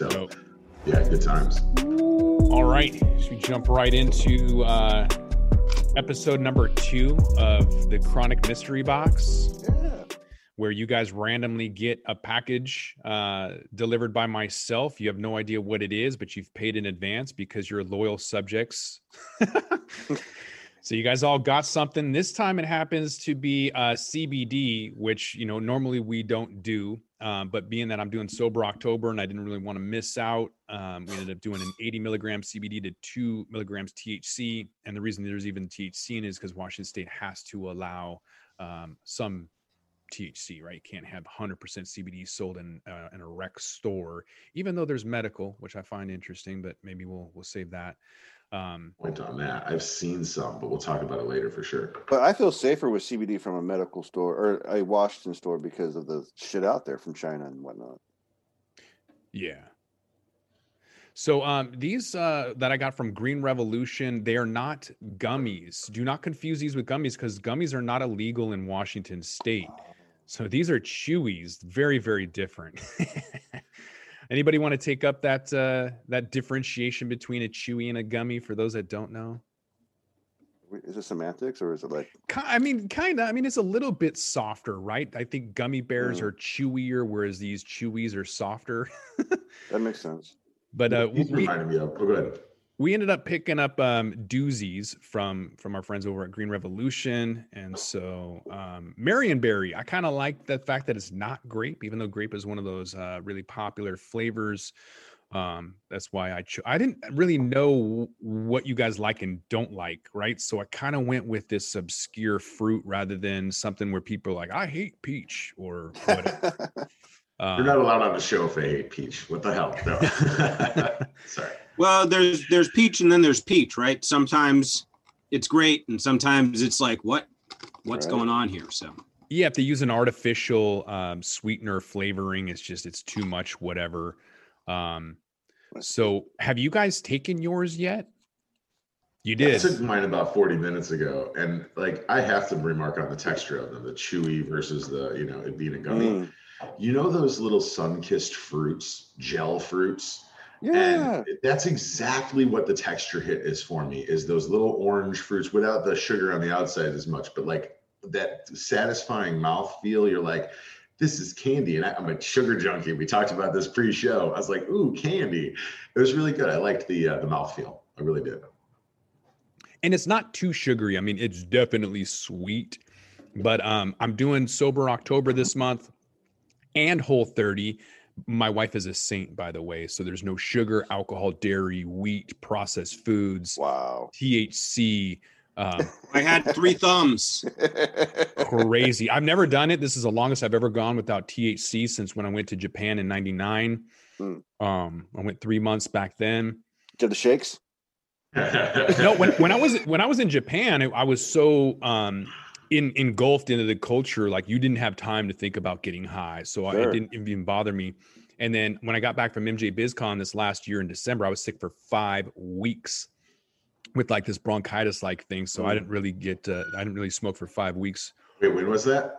So, Dope. yeah, good times. All right, should we jump right into uh, episode number two of the Chronic Mystery Box, Yeah. where you guys randomly get a package uh, delivered by myself. You have no idea what it is, but you've paid in advance because you're loyal subjects. so you guys all got something. This time it happens to be uh, CBD, which you know normally we don't do. Um, but being that I'm doing sober October and I didn't really want to miss out, um, we ended up doing an 80 milligram CBD to two milligrams THC. And the reason there's even THC in is because Washington State has to allow um, some THC, right? You can't have 100% CBD sold in uh, in a rec store, even though there's medical, which I find interesting. But maybe we'll we'll save that. Um, Point on that. I've seen some, but we'll talk about it later for sure. But I feel safer with CBD from a medical store or a Washington store because of the shit out there from China and whatnot. Yeah. So um, these uh, that I got from Green Revolution, they are not gummies. Do not confuse these with gummies because gummies are not illegal in Washington State. So these are chewies, very very different. Anybody want to take up that uh, that differentiation between a chewy and a gummy for those that don't know? Is it semantics or is it like I mean, kind of. I mean, it's a little bit softer, right? I think gummy bears Mm. are chewier, whereas these chewies are softer. that makes sense? but uh, These we, reminded me of. Oh, go ahead. We ended up picking up um, doozies from from our friends over at Green Revolution, and so um, Marionberry. I kind of like the fact that it's not grape, even though grape is one of those uh, really popular flavors. Um, that's why I cho- I didn't really know what you guys like and don't like, right? So I kind of went with this obscure fruit rather than something where people are like, I hate peach or whatever. Um, You're not allowed on the show if they hate peach. What the hell? No. Sorry. Well, there's there's peach and then there's peach, right? Sometimes it's great and sometimes it's like what what's Right. going on here? So Yeah, if they use an artificial um, sweetener flavoring, it's just it's too much, whatever. Um, so, have you guys taken yours yet? You I did. took mine about 40 minutes ago, and like I have to remark on the texture of them, the chewy versus the, you know, it being a gummy. Mm. You know those little sun-kissed fruits, gel fruits? Yeah. And that's exactly what the texture hit is for me, is those little orange fruits without the sugar on the outside as much, but like that satisfying mouth feel. You're like, this is candy. And I, I'm a sugar junkie. We talked about this pre-show. I was like, ooh, candy. It was really good. I liked the uh, the mouth feel. I really did. and it's not too sugary. I mean, it's definitely sweet, but um, I'm doing sober October this month and Whole 30. My wife is a saint, by the way, so there's no sugar, alcohol, dairy, wheat, processed foods, Wow. THC. Um, I had three thumbs. crazy. I've never done it. This is the longest I've ever gone without THC since when I went to Japan in '99. Hmm. Um, I went three months back then. Did the shakes? No, when, when I was when I was in Japan, I, I was so um in engulfed into the culture, like you didn't have time to think about getting high, so I, it didn't even bother me. And then when I got back from MJ BizCon this last year in December, I was sick for five weeks with like this bronchitis like thing. So I Mm. didn't really get uh, I didn't really smoke for five weeks. Wait, when was that?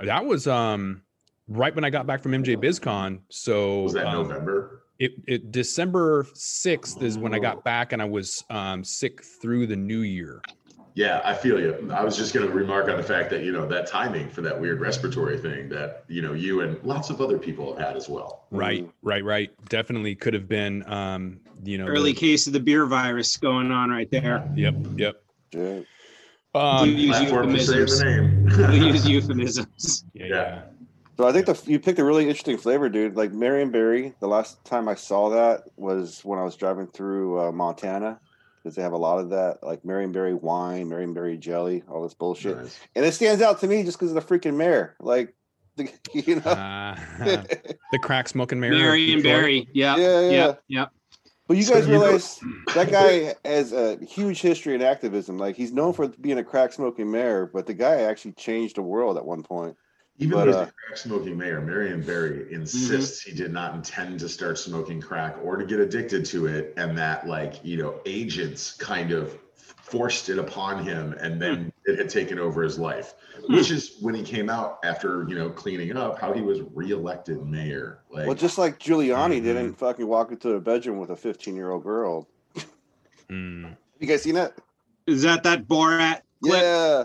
That was um right when I got back from MJ BizCon. So Was that um, November? It, it December sixth is when I Oh. got back, and I was um sick through the new year. Yeah, I feel you. I was just going to remark on the fact that, you know, that timing for that weird respiratory thing that, you know, you and lots of other people have had as well. Right, right, right. Definitely could have been um you know Early the- case of the beer virus going on right there. Yep, yep. Shit. We Um, use Platform to say euphemisms. We use euphemisms. yeah, Yeah. yeah. So I think the you picked a really interesting flavor, dude. Like Marionberry. The last time I saw that was when I was driving through uh, Montana, because they have a lot of that, like Marionberry wine, Marionberry jelly, all this bullshit. Nice. And it stands out to me just because of the freaking mayor. Like, the, you know. Uh, the crack smoking Mary. Mary and Barry. Yeah. Yeah, yeah. Yeah. Yeah. But you So guys you know- realize that guy has a huge history in activism. Like he's known for being a crack smoking mayor, but the guy actually changed the world at one point. Even But, though he's uh, a crack smoking mayor, Marion Barry insists he did not intend to start smoking crack or to get addicted to it, and that like you know agents kind of forced it upon him and then Hmm. it had taken over his life which is when he came out after you know cleaning up how he was reelected mayor like Well, just like Giuliani Mhm. didn't fucking walk into a bedroom with a 15 year old girl. Mm. You guys seen that? Is that that Borat clip? Yeah.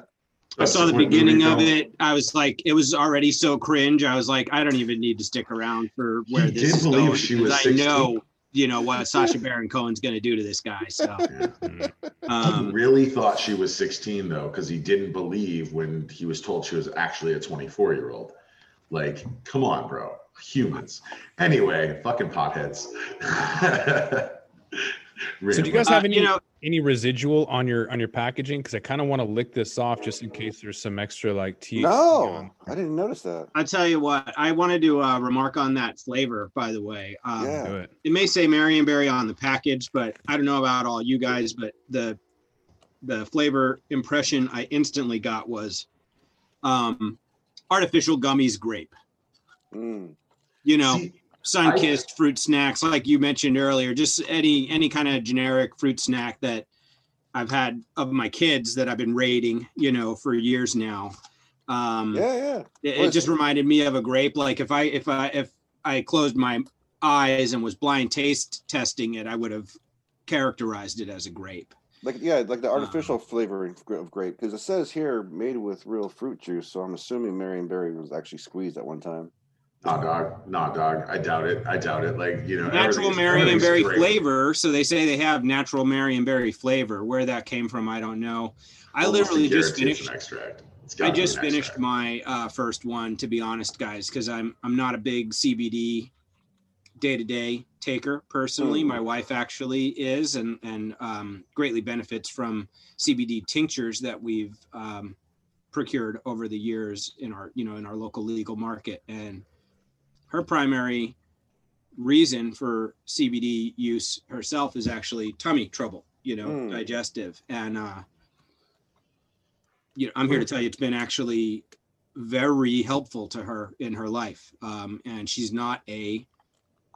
I saw the beginning of it. I was like, it was already so cringe. I was like, I don't even need to stick around for where He this did is believe going she because was I 16. know, you know, what Sacha Baron Cohen's going to do to this guy. So, Yeah. Mm. he um, really thought she was 16 though because he didn't believe when he was told she was actually a 24 year old like come on bro humans anyway fucking potheads So do you guys uh, have any you know, any residual on your on your packaging? Because I kind of want to lick this off just in case there's some extra like tea. No. I didn't notice that. I tell you what, I wanted to uh, remark on that flavor, by the way. Um, Yeah. It. it may say Marionberry on the package, but I don't know about all you guys, but the the flavor impression I instantly got was um artificial gummies grape. Mm. You know, See, sun kissed fruit snacks like you mentioned earlier, just any any kind of generic fruit snack that I've had of my kids that I've been raiding, you know, for years now. Um Yeah, yeah. it, it just reminded me of a grape. Like if I if I if I closed my eyes and was blind taste testing it, I would have characterized it as a grape. Like yeah, like the Um, artificial flavoring of of grape because it says here made with real fruit juice. So I'm assuming Marion Berry was actually squeezed at one time. Nah dog nah dog i doubt it i doubt it like you know Natural everything's Marionberry great. flavor. So they say they have natural Marionberry flavor. Where that came from, I don't know. I Almost literally just finished. extract I just finished extract. my uh, first one, to be honest, guys, because I'm I'm not a big CBD day to day taker personally. Mhm. My wife actually is, and and um, greatly benefits from CBD tinctures that we've um, procured over the years in our you know in our local legal market. And her primary reason for CBD use herself is actually tummy trouble, you know, Mm. digestive, and uh, you know, I'm here to tell you it's been actually very helpful to her in her life. Um, and she's not a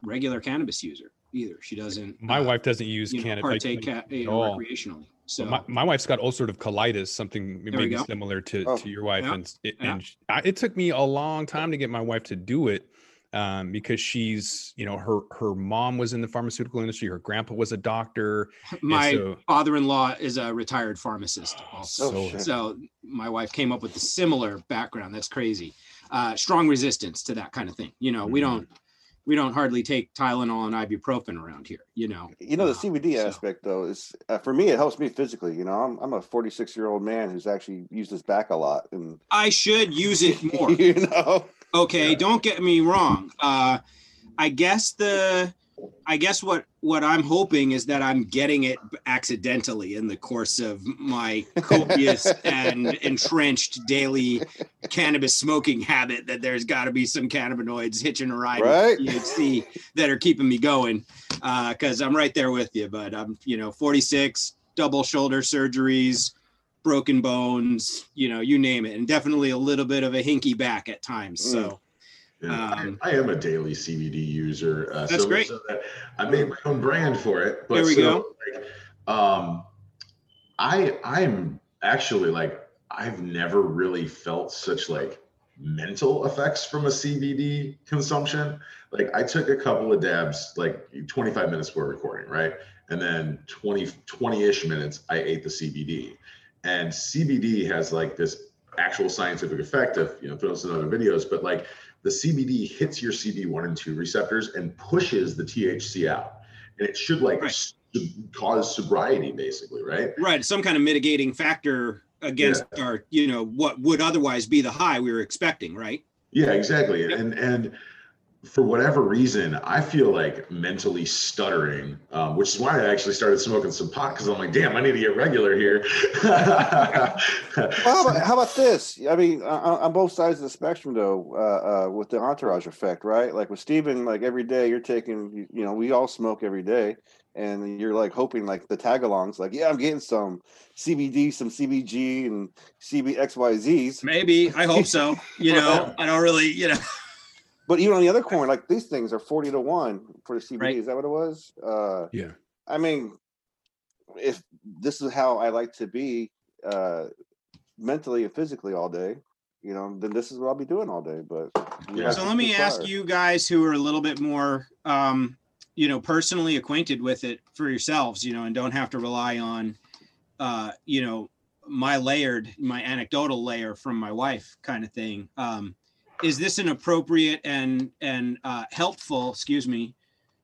regular cannabis user either. She doesn't. My uh, wife doesn't use cannabis. partake ca- you know, all. recreationally. So my, my wife's got ulcerative colitis, something maybe similar to, Oh. to your wife, Yeah. and it, Yeah. and sh- I, it took me a long time to get my wife to do it um, because she's, you know, her her mom was in the pharmaceutical industry, her grandpa was a doctor, my so- father-in-law is a retired pharmacist also. Oh, so. So my wife came up with a similar background. That's crazy. Uh, strong resistance to that kind of thing. You know, we Mhm. don't we don't hardly take Tylenol and ibuprofen around here. You know, You know, the Uh, CBD so- aspect though is uh, for me. It helps me physically. You know, I'm I'm a 46 year old man who's actually used his back a lot, and I should use it more. you know, Okay, Yeah. don't get me wrong. Uh, I guess the I guess what what I'm hoping is that I'm getting it accidentally in the course of my copious and entrenched daily cannabis smoking habit. That there's got to be some cannabinoids hitching a ride Right. THC that are keeping me going. Because I'm right there with you, but I'm you know 46, double shoulder surgeries, broken bones, you know, you name it, and definitely a little bit of a hinky back at times. So. Yeah, Um, I, I am a daily CBD user. Uh, That's so, great. So that I made my own brand for it. But There we so, go. Like, um, I I'm actually like I've never really felt such like mental effects from a CBD consumption. Like I took a couple of dabs, like 25 minutes before recording, right? And then 20 20-ish minutes, I ate the CBD. And CBD has like this actual scientific effect of you know throw some other videos, but like the CBD hits your CB1 and 2 receptors and pushes the THC out. And it should like Right. s- cause sobriety, basically, right? right some kind of mitigating factor against our you know what would otherwise be the high we were expecting right Yeah, exactly. And and for whatever reason, I feel like mentally stuttering, um, which is why I actually started smoking some pot because I'm like, damn, I need to get regular here. well, how, about, how about this? I mean, on, on both sides of the spectrum, though, uh, uh, with the entourage effect, right? Like with Steven, like every day you're taking, you, you know, we all smoke every day, and you're like hoping, like the tag-alongs, like, yeah, I'm getting some CBD, some CBG, and CBXYZs. maybe i hope so you know i don't really you know But even on the other corner, like these things are forty to one for the CBD. Right. Is that what it was? Uh, yeah. I mean, if this is how I like to be uh, mentally and physically all day, you know, then this is what I'll be doing all day. But Yeah. So let me ask you guys who are a little bit more, um, you know, personally acquainted with it for yourselves, you know, and don't have to rely on, uh, you know, my layered, my anecdotal layer from my wife kind of thing. Um, is this an appropriate and and uh, helpful, excuse me,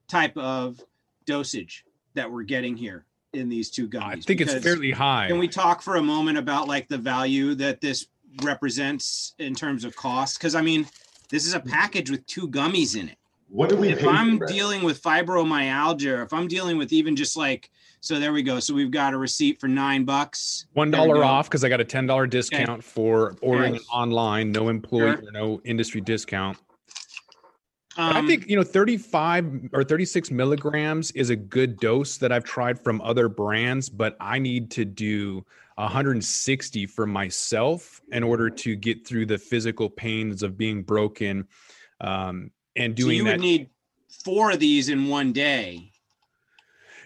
type of dosage that we're getting here in these two gummies? I think it's fairly high. Can we talk for a moment about like the value that this represents in terms of cost? Because I mean, this is a package with two gummies in it. What do we If I'm for dealing with fibromyalgia, if I'm dealing with even just like, so there we go. So we've got a receipt for nine bucks. One There we dollar go. off because I got a ten dollar discount for ordering Nice. it online. No employee Sure. or no industry discount. But I Um, think you know 35 or 36 milligrams is a good dose that I've tried from other brands, but I need to do 160 for myself in order to get through the physical pains of being broken um, and so doing you that. would need four of these in one day.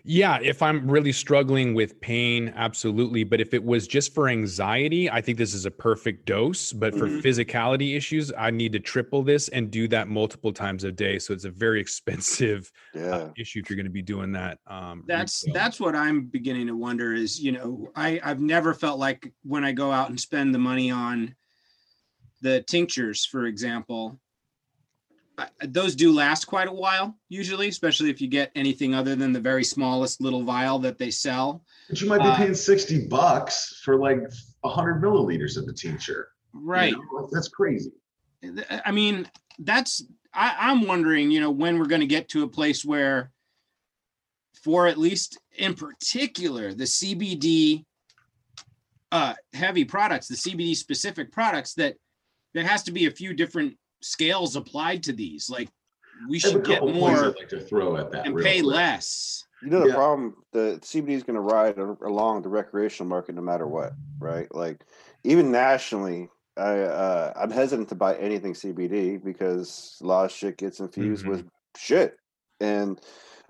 Yeah, if I'm really struggling with pain, absolutely. But if it was just for anxiety, I think this is a perfect dose. But for Mhm. physicality issues, I need to triple this and do that multiple times a day. So it's a very expensive uh, issue if you're going to be doing that. Um, That's retail. that's what I'm beginning to wonder is, you know, I, I've never felt like when I go out and spend the money on the tinctures, for example, I, those do last quite a while, usually, especially if you get anything other than the very smallest little vial that they sell. But you might be uh, paying 60 bucks for like 100 milliliters of the tincture. you Right. know? That's crazy. I mean, that's I, I'm wondering, you know, when we're going to get to a place where, for at least in particular, the CBD uh, heavy products, the CBD specific products, that there has to be a few different scales applied to these. Like we I have a should get more like to throw at that. and pay quick. less. You know the Yeah. problem. The CBD is going to ride along the recreational market no matter what, right? Like even nationally, I uh, I'm hesitant to buy anything CBD because a lot of shit gets infused Mhm. with shit. And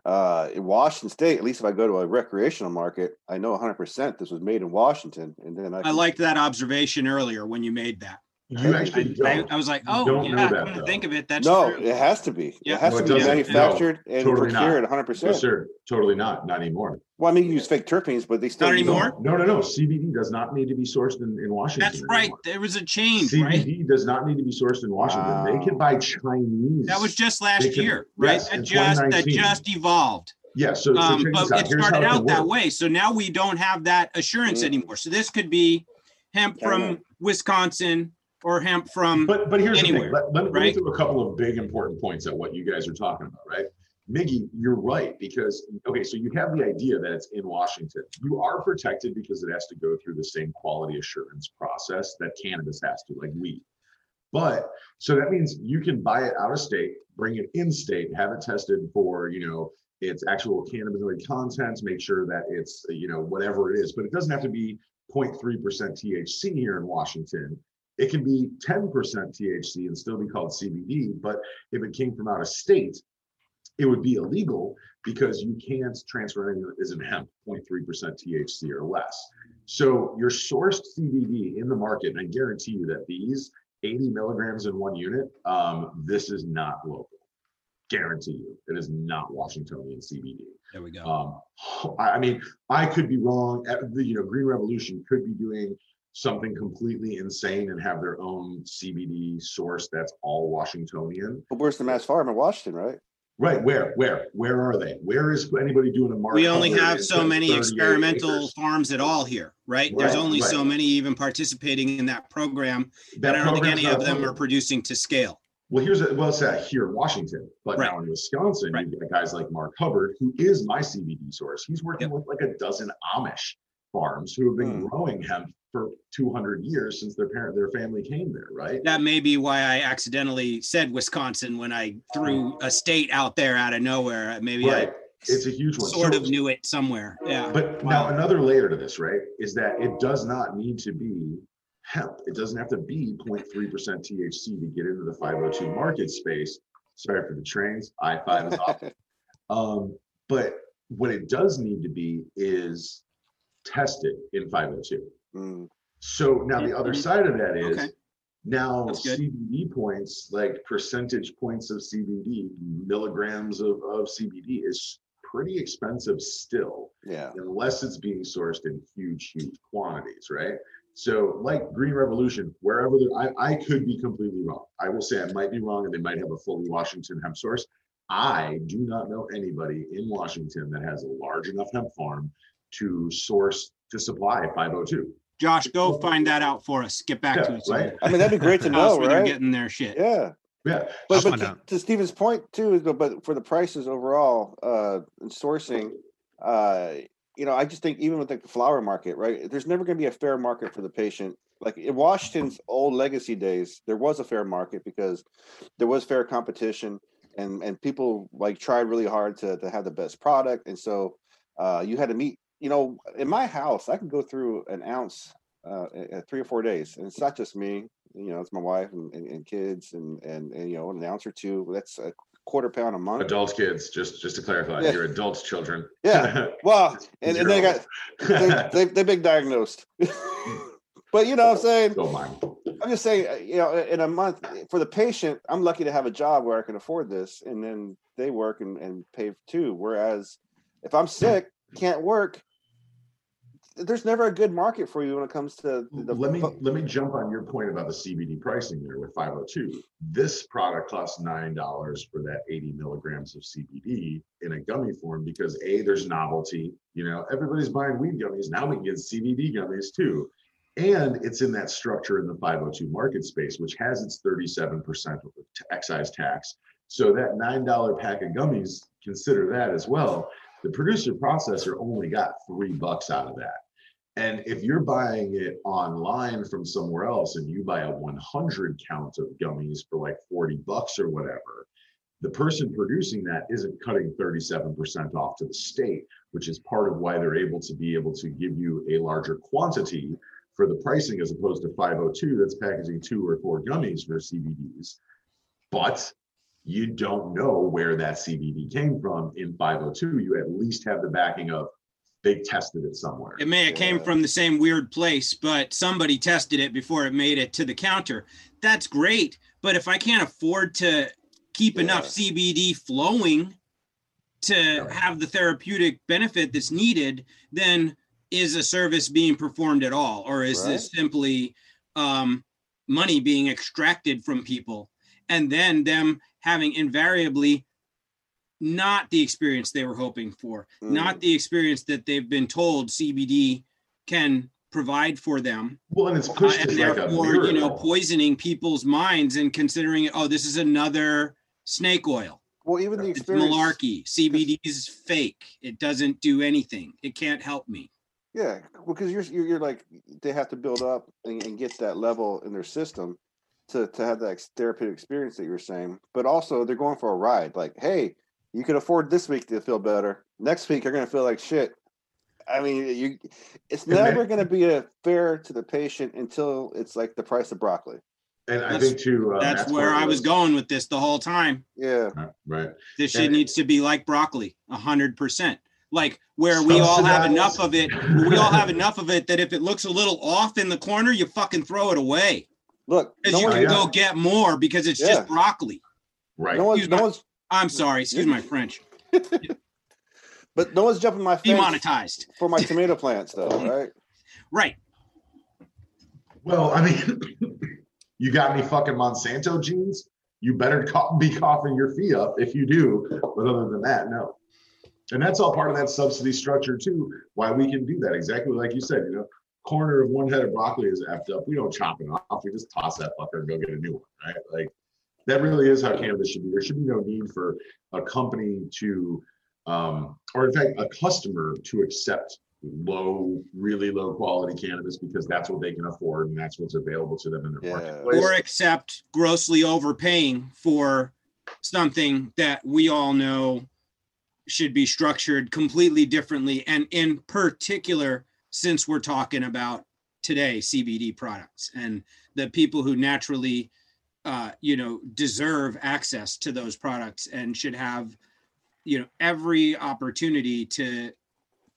uh, in Washington State, at least if I go to a recreational market, I know 100 percent this was made in Washington. And then I, I liked that observation earlier when you made that. You I- actually I, don't. I was like, You oh, don't know yeah, that, come to think of it, that's no, true. it has to be. Yeah. It has No, to it be doesn't. No, manufactured and totally procured 100. no, percent sir. Totally not. Not anymore. Well, I mean, you use fake terpenes, but they still Not anymore? No, no, no. CBD does not need to be sourced in, in Washington. That's right. anymore. There was a change, right? CBD does not need to be sourced in Washington. They can buy Chinese. That was just last can- year, right? yes, that just that just evolved. yeah. So, so Um, check but this out. it Here's started it out that way. So now we don't have that assurance Mm. anymore. So this could be hemp from Wisconsin or hemp from But but here's anywhere, the thing. Let, let, let me right? throw a couple of big important points at what you guys are talking about, right? Miggy, you're right because okay, so you have the idea that it's in Washington. You are protected because it has to go through the same quality assurance process that cannabis has to, like weed. But so that means you can buy it out of state, bring it in state, have it tested for, you know, its actual cannabinoid contents, make sure that it's, you know, whatever it is, but it doesn't have to be 0.3% THC here in Washington. It can be 10% THC and still be called CBD, but if it came from out of state, it would be illegal because you can't transfer anything that isn't hemp, 0.3% THC or less. So your sourced CBD in the market, and I guarantee you that these 80 milligrams in one unit, um, this is not local. Guarantee you, it is not Washingtonian CBD. there we go. Um, I mean, I could be wrong. The, You know, Green Revolution could be doing something completely insane and have their own CBD source that's all Washingtonian. But where's the mass farm in Washington, right? Right? Where? Where? Where are they? Where is anybody doing a market? we only have so many experimental farms at all here, right? There's Right, only so many even participating in that program. That and I don't think any of them local. are producing to scale. Well, here's a, well, it's that here in Washington, but Right. now in Wisconsin, Right. you've got guys like Mark Hubbard, who is my CBD source. He's working Yep. with like a dozen Amish farms who have been Hmm. growing hemp for 200 years since their parent, their family came there, right? That may be why I accidentally said Wisconsin when I threw a state out there out of nowhere. Maybe Right. It's a huge one. sort So- of knew it somewhere. Yeah. But now another layer to this, right, is that it does not need to be hemp. It doesn't have to be 0.3% THC to get into the 502 market space. Sorry for the trains. I five is off. Um, but what it does need to be is tested in 502. Mm, So now the other side of that is Okay. now CBD points, like percentage points of CBD, milligrams of, of CBD is pretty expensive still, yeah. unless it's being sourced in huge, huge quantities, right? So like Green Revolution, wherever the, I, I could be completely wrong. I will say I might be wrong and they might have a fully Washington hemp source. I do not know anybody in Washington that has a large enough hemp farm to source to supply 502. Josh, go find that out for us. Get back to us. right. I mean, that'd be great to know, where they're getting their shit. Yeah. Yeah. But, but to, out. to Steven's point too, is but for the prices overall, uh, in sourcing, uh, you know, I just think even with the flower market, right? There's never going to be a fair market for the patient. Like in Washington's old legacy days, there was a fair market because there was fair competition, and and people like tried really hard to to have the best product, and so uh, you had to meet. You know, in my house, I can go through an ounce uh, three or four days, and it's not just me. You know, it's my wife and, and, and kids, and, and and you know, an ounce or two. That's a quarter pound a month. Adult kids, just just to clarify, Yeah. you're adults, children. Yeah. Well, and, and they got they, they they been diagnosed. but you know what I'm saying? Don't mind. I'm just saying, uh, you know, in a month for the patient, I'm lucky to have a job where I can afford this, and then they work and, and pay too. Whereas if I'm sick, can't work, there's never a good market for you when it comes to the. let me let me jump on your point about the CBD pricing there with 502. This product costs nine dollars for that 80 milligrams of CBD in a gummy form because a there's novelty. You know, everybody's buying weed gummies now. We can get CBD gummies too, and it's in that structure in the 502 market space, which has its 37 percent excise tax. So that nine dollar pack of gummies, consider that as well. The producer processor only got three bucks out of that. And if you're buying it online from somewhere else and you buy a 100 count of gummies for like 40 bucks or whatever, the person producing that isn't cutting 37% off to the state, which is part of why they're able to be able to give you a larger quantity for the pricing as opposed to 502 that's packaging two or four gummies for CBDs. But you don't know where that CBD came from in 502. You at least have the backing of they tested it somewhere. It may have came from the same weird place, but somebody tested it before it made it to the counter. That's great. But if I can't afford to keep enough CBD flowing to Yeah. have the therapeutic benefit that's needed, then is a service being performed at all? Or is this simply um, money being extracted from people and then them having invariably not the experience they were hoping for, not Mm. the experience that they've been told CBD can provide for them, Well, and it's uh, and as like therefore, you know, poisoning people's minds and considering, oh, this is another snake oil. Well, even the It's malarkey. CBD is fake. It doesn't do anything. It can't help me. Yeah, because you're, you're you're like they have to build up and, and get that level in their system to to have that therapeutic experience that you were saying. But also they're going for a ride. Like, hey, you can afford this week to feel better. Next week you're gonna feel like shit. I mean, you it's And never gonna be a fair to the patient until it's like the price of broccoli. And I think too. Uh, That's Matt's where I was going with this the whole time. Yeah, Right, Right. This shit And- needs to be like broccoli, a hundred percent. Like where we all have enough of it. We all have enough of it that if it looks a little off in the corner, you fucking throw it away. look, Because no, you one, can yeah. go get more because it's Yeah. just broccoli. Right. no one's no one's I'm sorry, excuse my French. but no one's jumping my fence Demonetized. for my tomato plants though, right? Right. Well, I mean, you got any fucking Monsanto genes? You better be coughing your fee up if you do. But other than that, no. And that's all part of that subsidy structure too. Why we can do that exactly like you said. You know, corner of one head of broccoli is effed up. We don't chop it off. We just toss that fucker and go get a new one, right? Like that really is how cannabis should be. There should be no need for a company to, um, or in fact, a customer to accept low, really low quality cannabis because that's what they can afford and that's what's available to them in their Yeah. marketplace. Or accept grossly overpaying for something that we all know should be structured completely differently. And in particular, since we're talking about today CBD products and the people who naturally, uh, you know, deserve access to those products and should have you know every opportunity to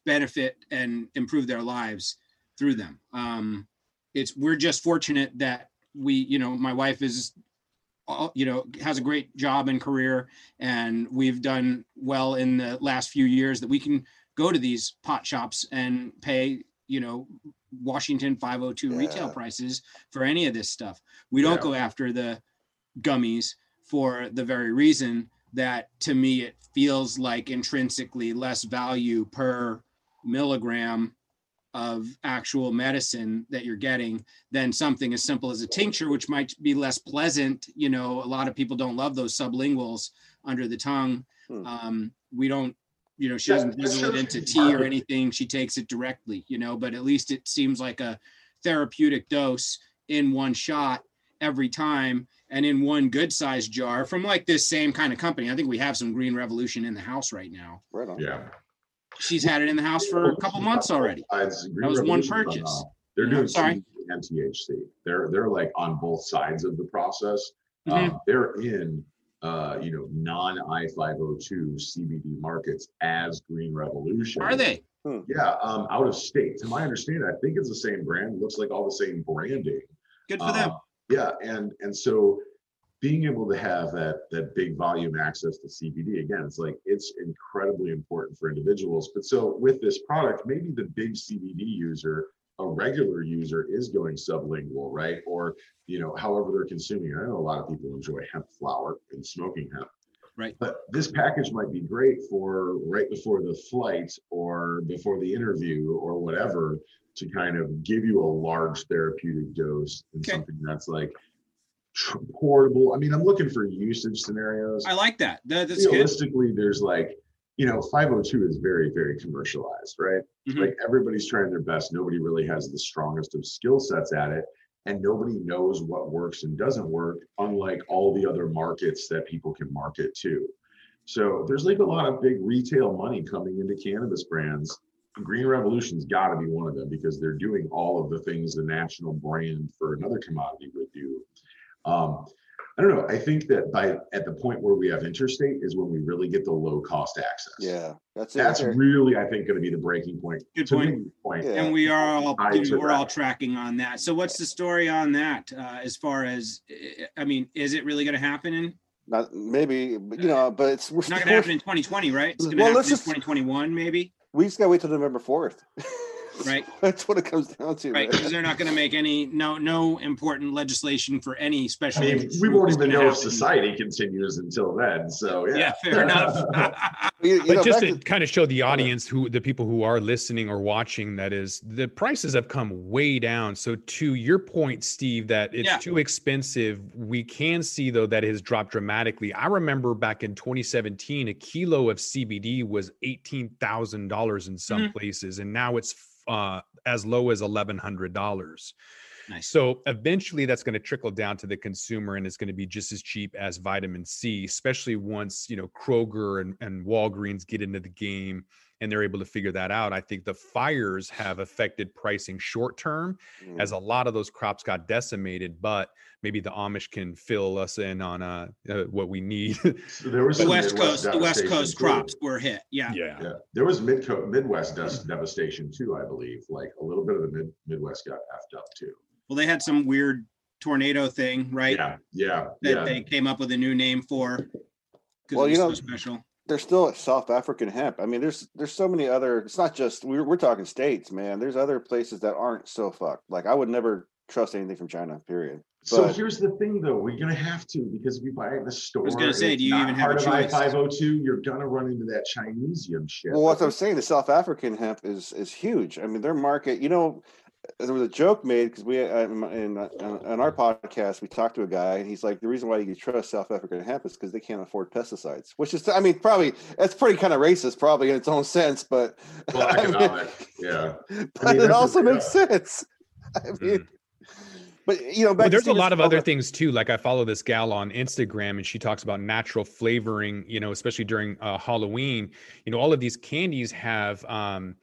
benefit and improve their lives through them. Um, it's we're just fortunate that we, you know, my wife is, all, you know, has a great job and career, and we've done well in the last few years that we can go to these pot shops and pay, you know, Washington 502 Yeah. retail prices for any of this stuff. We don't Yeah. go after the gummies for the very reason that to me it feels like intrinsically less value per milligram of actual medicine that you're getting than something as simple as a tincture which might be less pleasant you know a lot of people don't love those sublinguals under the tongue Hmm. um, we don't you know she Yeah, doesn't that's drizzle it into tea or anything she takes it directly you know but at least it seems like a therapeutic dose in one shot every time and in one good sized jar from like this same kind of company. I think we have some Green Revolution in the house right now. Right on. Yeah. She's had it in the house for a couple months already. That was one purchase. They're doing sorry. And THC. They're they're like on both sides of the process. Mhm. Um, they're in uh, you know non I five hundred two CBD markets as Green Revolution. Are they? Yeah, um, out of state. To my understanding, I think it's the same brand. Looks like all the same branding. Good for them. Um, yeah, and and so being able to have that that big volume access to CBD again, it's like it's incredibly important for individuals. But so with this product, maybe the big CBD user, a regular user, is going sublingual, right? Or you know, however they're consuming. I know a lot of people enjoy hemp flower and smoking hemp. Right. But this package might be great for right before the flight or before the interview or whatever to kind of give you a large therapeutic dose and Okay. something that's like portable. I mean, I'm looking for usage scenarios. I like that. That- That's good. Realistically, there's like, you know, 502 is very, very commercialized, right? Mhm. Like everybody's trying their best. Nobody really has the strongest of skill sets at it. And nobody knows what works and doesn't work, unlike all the other markets that people can market to. So there's like a lot of big retail money coming into cannabis brands. Green Revolution's got to be one of them because they're doing all of the things the national brand for another commodity would do. Um, I don't know. I think that by at the point where we have interstate is when we really get the low cost access. Yeah, that's. That's right really, I think, going to be the breaking point. Good point. point. Yeah. And we are all, I you know, took we're all tracking on that. So what's the story on that? Uh, as far as, I mean, is it really going to happen in? Not maybe, but, you know, but it's we're It's not going to happen in 2020, right? It's going to Well, happen let's in just- 2021, maybe. we just gotta wait till November fourth. Right. That's what it comes down to. Right, because they're not going to make any no no important legislation for any I special. mean, we group won't is even know if society continues until then. So yeah, Yeah, fair enough. You- you but know, just back to kind of show the audience who the people who are listening or watching that is the prices have come way down. So to your point steve that it's Yeah. too expensive we can see though that it has dropped dramatically. I remember back in 2017 a kilo of cbd was $18000 in some places and now it's uh, as low as $1100 nice. so eventually that's going to trickle down to the consumer and it's going to be just as cheap as vitamin C, especially once, you know, Kroger and, and Walgreens get into the game and they're able to figure that out. I think the fires have affected pricing short term Mm. as a lot of those crops got decimated, but maybe the Amish can fill us in on uh, uh what we need. So there was The West Midwest Coast, the West Coast too. crops were hit. Yeah. yeah. Yeah, there was mid Midwest des- devastation too, I believe. Like a little bit of the mid Midwest got effed up too. Well, they had some weird tornado thing, right? Yeah, yeah, That yeah. they came up with a new name for. Because Well, it was you know- so special. There's still a South African hemp. I mean, there's there's so many other. It's not just we're we're talking states, man. There's other places that aren't so fucked. Like I would never trust anything from China. Period. So here's the thing, though, we're gonna have to because if you buy it in the store, I was gonna say, do you even have a part of I choice? five hundred two? You're gonna run into that Chinesium shit. Well, what I'm saying, the South African hemp is is huge. I mean, their market. You know, there was a joke made because we uh, in, in uh, on our podcast we talked to a guy and he's like, the reason why you can trust South African hemp is because they can't afford pesticides. Which is, I mean, probably that's pretty kind of racist, probably in its own sense, but well, I mean, yeah. but mean, it also a- makes sense. I mean, but you know, Well, there's a lot of other comment- things too. Like I follow this gal on Instagram, and she talks about natural flavoring. You know, especially during uh, Halloween. You know, all of these candies have. Um,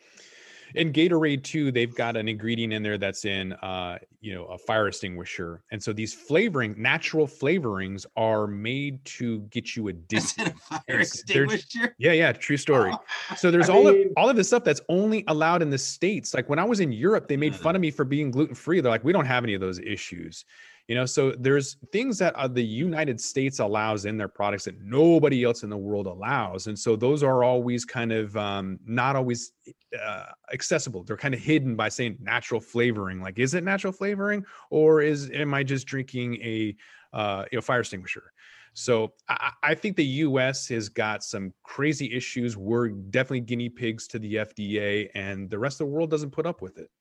in Gatorade too, they've got an ingredient in there that's in, uh, you know, a fire extinguisher, and so these flavoring, natural flavorings, are made to get you addicted. a fire extinguisher. Yeah, yeah, true story. Oh. So there's I all mean- of all of this stuff that's only allowed in the states. Like when I was in Europe, they made fun of me for being gluten free. They're like, we don't have any of those issues, you know. So there's things that uh, the United States allows in their products that nobody else in the world allows, and so those are always kind of um, not always uh, accessible. They're kind of hidden by saying natural flavoring. Like, is it natural flavoring, or is am I just drinking a uh, you know fire extinguisher? So I, I think the U.S. has got some crazy issues. We're definitely guinea pigs to the FDA, and the rest of the world doesn't put up with it.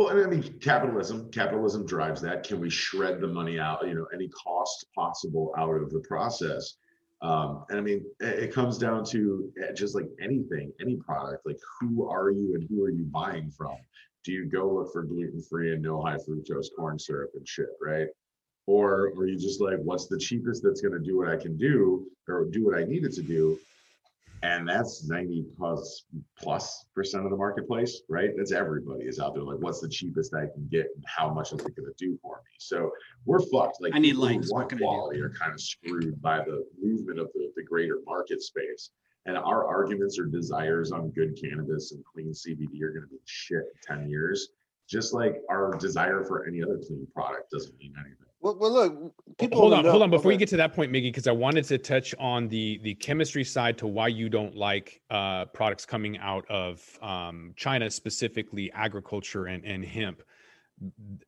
Well, and I mean, capitalism. Capitalism drives that. Can we shred the money out? You know, any cost possible out of the process. Um, and I mean, it comes down to eh, just like anything, any product. Like, who are you and who are you buying from? Do you go look for gluten free and no high fructose corn syrup and shit, right? Or are you just like, what's the cheapest that's going to do what I can do or do what I need it to do? And that's 90 plus plus percent of the marketplace right? That's everybody is out there like what's the cheapest i can get and how much is it going to do for me? So we're fucked. Like I need lights. What want can I do? quality are kind of screwed by the movement of the, the greater market space. And our arguments or desires on good cannabis and clean cbd are going to be shit in 10 years. Just like our desire for any other clean product doesn't mean anything Well, well look, people hold on, hold on. Before you get to that point, Miggy, because I wanted to touch on the the chemistry side to why you don't like uh, products coming out of um, China, specifically agriculture and, and hemp.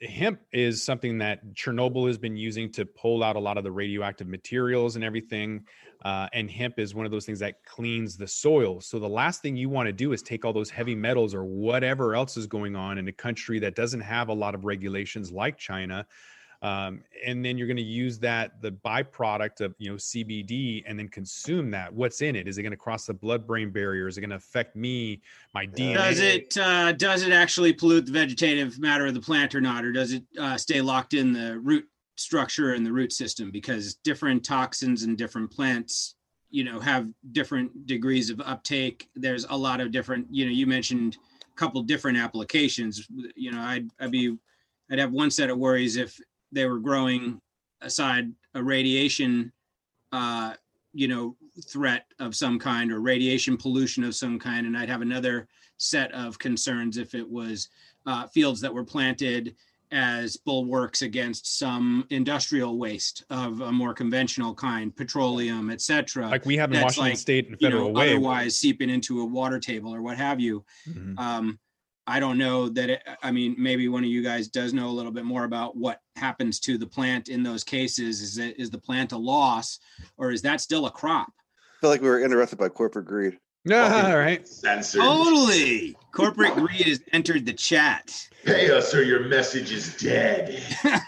Hemp is something that Chernobyl has been using to pull out a lot of the radioactive materials and everything. Uh, and hemp is one of those things that cleans the soil. So the last thing you want to do is take all those heavy metals or whatever else is going on in a country that doesn't have a lot of regulations like China um, and then you're going to use that the byproduct of you know CBD and then consume that. What's in it? Is it going to cross the blood-brain barrier? Is it going to affect me, my DNA? Does it uh, does it actually pollute the vegetative matter of the plant or not, or does it uh, stay locked in the root structure and the root system? Because different toxins and different plants, you know, have different degrees of uptake. There's a lot of different. You know, you mentioned a couple different applications. You know, I'd I'd be I'd have one set of worries if they were growing aside a radiation, uh, you know, threat of some kind or radiation pollution of some kind, and I'd have another set of concerns if it was uh, fields that were planted as bulwarks against some industrial waste of a more conventional kind, petroleum, etc. like we have in Washington like, State and you Federal know, Way? otherwise seeping into a water table or what have you. Mhm. Um, I don't know that it, I mean, maybe one of you guys does know a little bit more about what happens to the plant in those cases. Is it, is the plant a loss or is that still a crop? I feel like we were interrupted by corporate greed. Yeah, all right. censored Totally. Corporate greed has entered the chat. pay us or your message is dead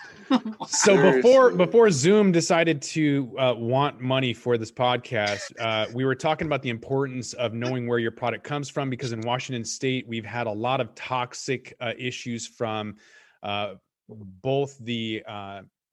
So before Seriously. before Zoom decided to uh, want money for this podcast, uh, we were talking about the importance of knowing where your product comes from because in Washington State we've had a lot of toxic uh, issues from uh, both the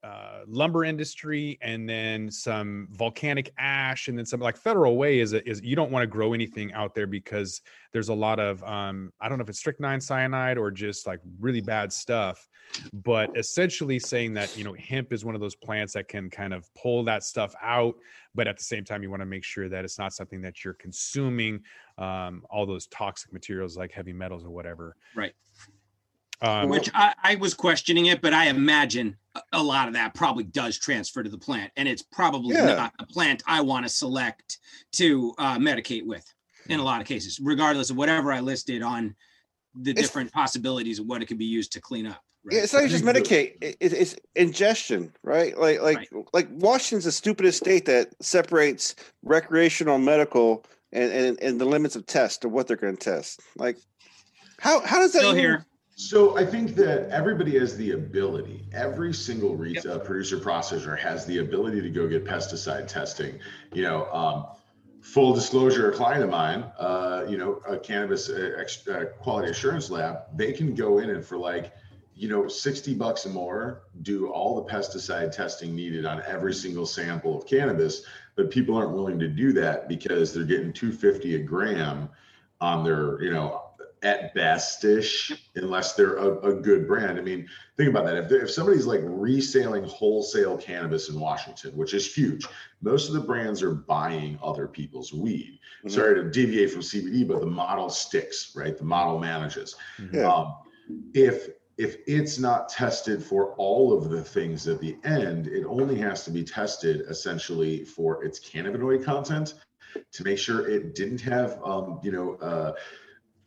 uh, lumber industry and then some volcanic ash and then some like Federal Way is a, is you don't want to grow anything out there because there's a lot of um, I don't know if it's strychnine cyanide or just like really bad stuff but essentially saying that you know hemp is one of those plants that can kind of pull that stuff out but at the same time you want to make sure that it's not something that you're consuming um, all those toxic materials like heavy metals or whatever Right. um, Which I, I was questioning it, but I imagine a- lot of that probably does transfer to the plant, and it's probably Yeah. not a plant I want to select to uh, medicate with in a lot of cases, regardless of whatever I listed on the It's- different possibilities of what it could be used to clean up. right? Yeah, it's not just medicate. It, it- it's ingestion, right? Like, like, like Washington's the stupidest state that separates recreational, medical, and and, and the limits of test of what they're going to test. Like, how how does that Still even- here. So I think that everybody has the ability. Every single retail producer processor has the ability to go get pesticide testing. You know, um, full disclosure, a client of mine, uh, you know, a cannabis uh, uh, quality assurance lab, they can go in and for like, you know, 60 bucks or more, do all the pesticide testing needed on every single sample of cannabis. But people aren't willing to do that because they're getting 250 a gram on their, you know, at best-ish, unless they're a, a good brand. I mean, think about that. If, if somebody's like reselling wholesale cannabis in Washington, which is huge, most of the brands are buying other people's weed. Mhm. Sorry to deviate from CBD, but the model sticks, right? The model manages. Mhm. Yeah. Um, if if it's not tested for all of the things at the end, it only has to be tested essentially for its cannabinoid content to make sure it didn't have, um, you know, uh,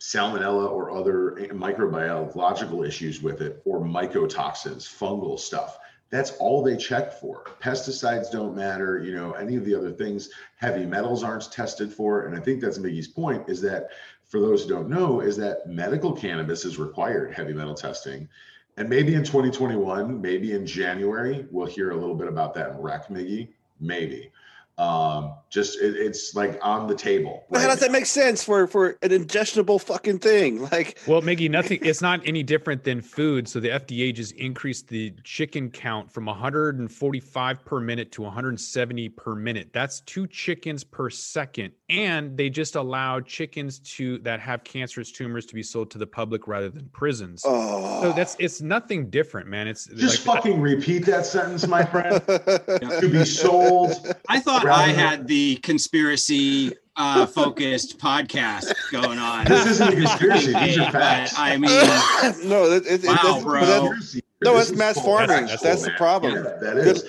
salmonella or other microbiological issues with it, or mycotoxins, fungal stuff. That's all they check for. Pesticides don't matter, you know, any of the other things. Heavy metals aren't tested for. And I think that's Miggy's point is that for those who don't know, is that medical cannabis is required heavy metal testing. And maybe in 2021, maybe in January, we'll hear a little bit about that in rec, Miggy. Maybe. Um, just it, it's like on the table. But how right does that make sense for for an ingestible fucking thing? Like, Well, Miggy, nothing. It's not any different than food. So the FDA just increased the chicken count from 145 per minute to 170 per minute. That's two chickens per second, and they just allowed chickens to that have cancerous tumors to be sold to the public rather than prisons. oh, So that's it's nothing different, man. It's Just like, fucking repeat that sentence, my friend. to be sold. I thought Rather I had the conspiracy uh, focused podcast going on. This isn't a conspiracy. These are But, facts. I mean, no, it, it, it, Wow, that's- bro. but that's Conspiracy. No, it's mass full farming. factual, That's the problem. Yeah, that is.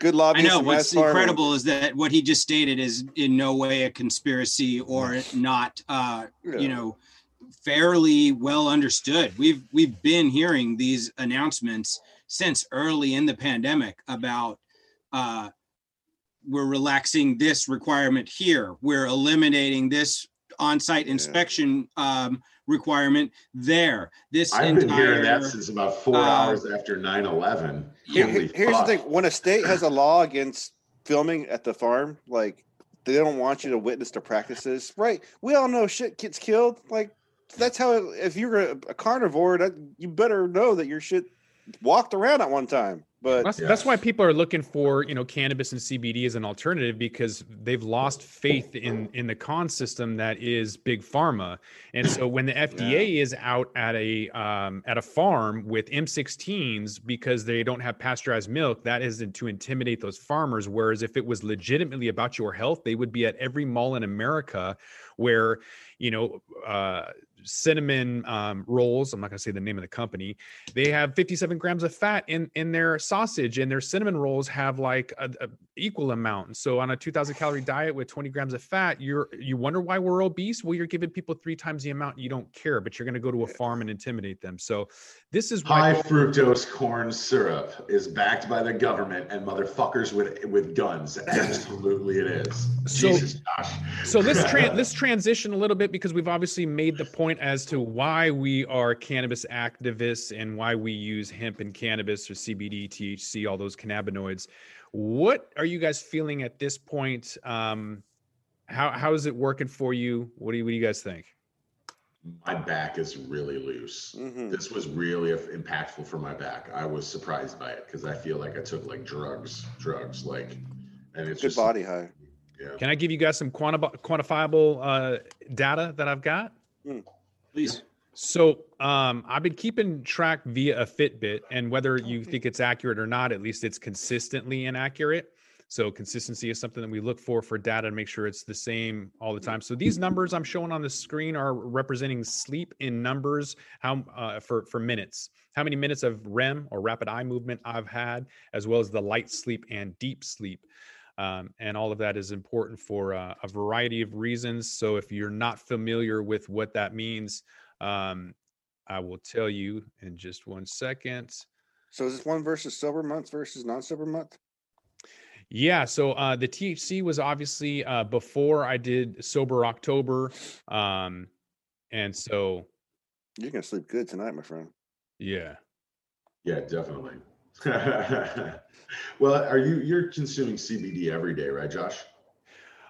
good I lobbying. know what's incredible is that what he just stated is in no way a conspiracy or not, uh, you know, fairly well understood. We've we've been hearing these announcements since early in the pandemic about uh, we're relaxing this requirement here. We're eliminating this on-site Yeah. inspection um, requirement there. This I've been hearing that since about four uh, hours after 9 11. Here- here- here's the thing: when a state has a law against filming at the farm, like they don't want you to witness the practices, right? We all know shit gets killed. Like that's how. If you're a, a carnivore, that you better know that your shit walked around at one time. But That's, Yeah. that's why people are looking for you know cannabis and CBD as an alternative because they've lost faith in in the con system that is big pharma, and so when the FDA is out at a um, at a farm with M16s because they don't have pasteurized milk, that is to intimidate those farmers. Whereas if it was legitimately about your health, they would be at every mall in America where you know uh, cinnamon um, rolls. I'm not going to say the name of the company they have 57 grams of fat in in their sausage and their cinnamon rolls have like a, a equal amount so on a 2000 calorie diet with 20 grams of fat you're you wonder why we're obese well you're giving people three times the amount you don't care but you're going to go to a farm and intimidate them so this is why High fructose corn syrup is backed by the government and motherfuckers with with guns. Absolutely, it is. So- Jesus, so let's tran let's transition a little bit because we've obviously made the point as to why we are cannabis activists and why we use hemp and cannabis or CBD, THC, all those cannabinoids. What are you guys feeling at this point? Um, how how is it working for you? What do you what do you guys think? my back is really loose. Mhm. This was really impactful for my back. I was surprised by it because I feel like I took like drugs, drugs, like, and it's good just body high. Yeah. Can I give you guys some quanti- quantifiable uh, data that I've got? Please. So um, I've been keeping track via a Fitbit, and whether you think it's accurate or not, at least it's consistently inaccurate. So consistency is something that we look for for data to make sure it's the same all the time. So these numbers I'm showing on the screen are representing sleep in numbers, how uh, for for minutes, how many minutes of REM or rapid eye movement I've had, as well as the light sleep and deep sleep. Um, and all of that is important for uh, a variety of reasons. So if you're not familiar with what that means, um, I will tell you in just one second. So is this one versus sober month versus non-sober month? Yeah, so uh, the THC was obviously uh, before I did sober October, um, and so You're gonna sleep good tonight, my friend. yeah, Yeah, definitely. well, are you you're consuming CBD every day, right, Josh?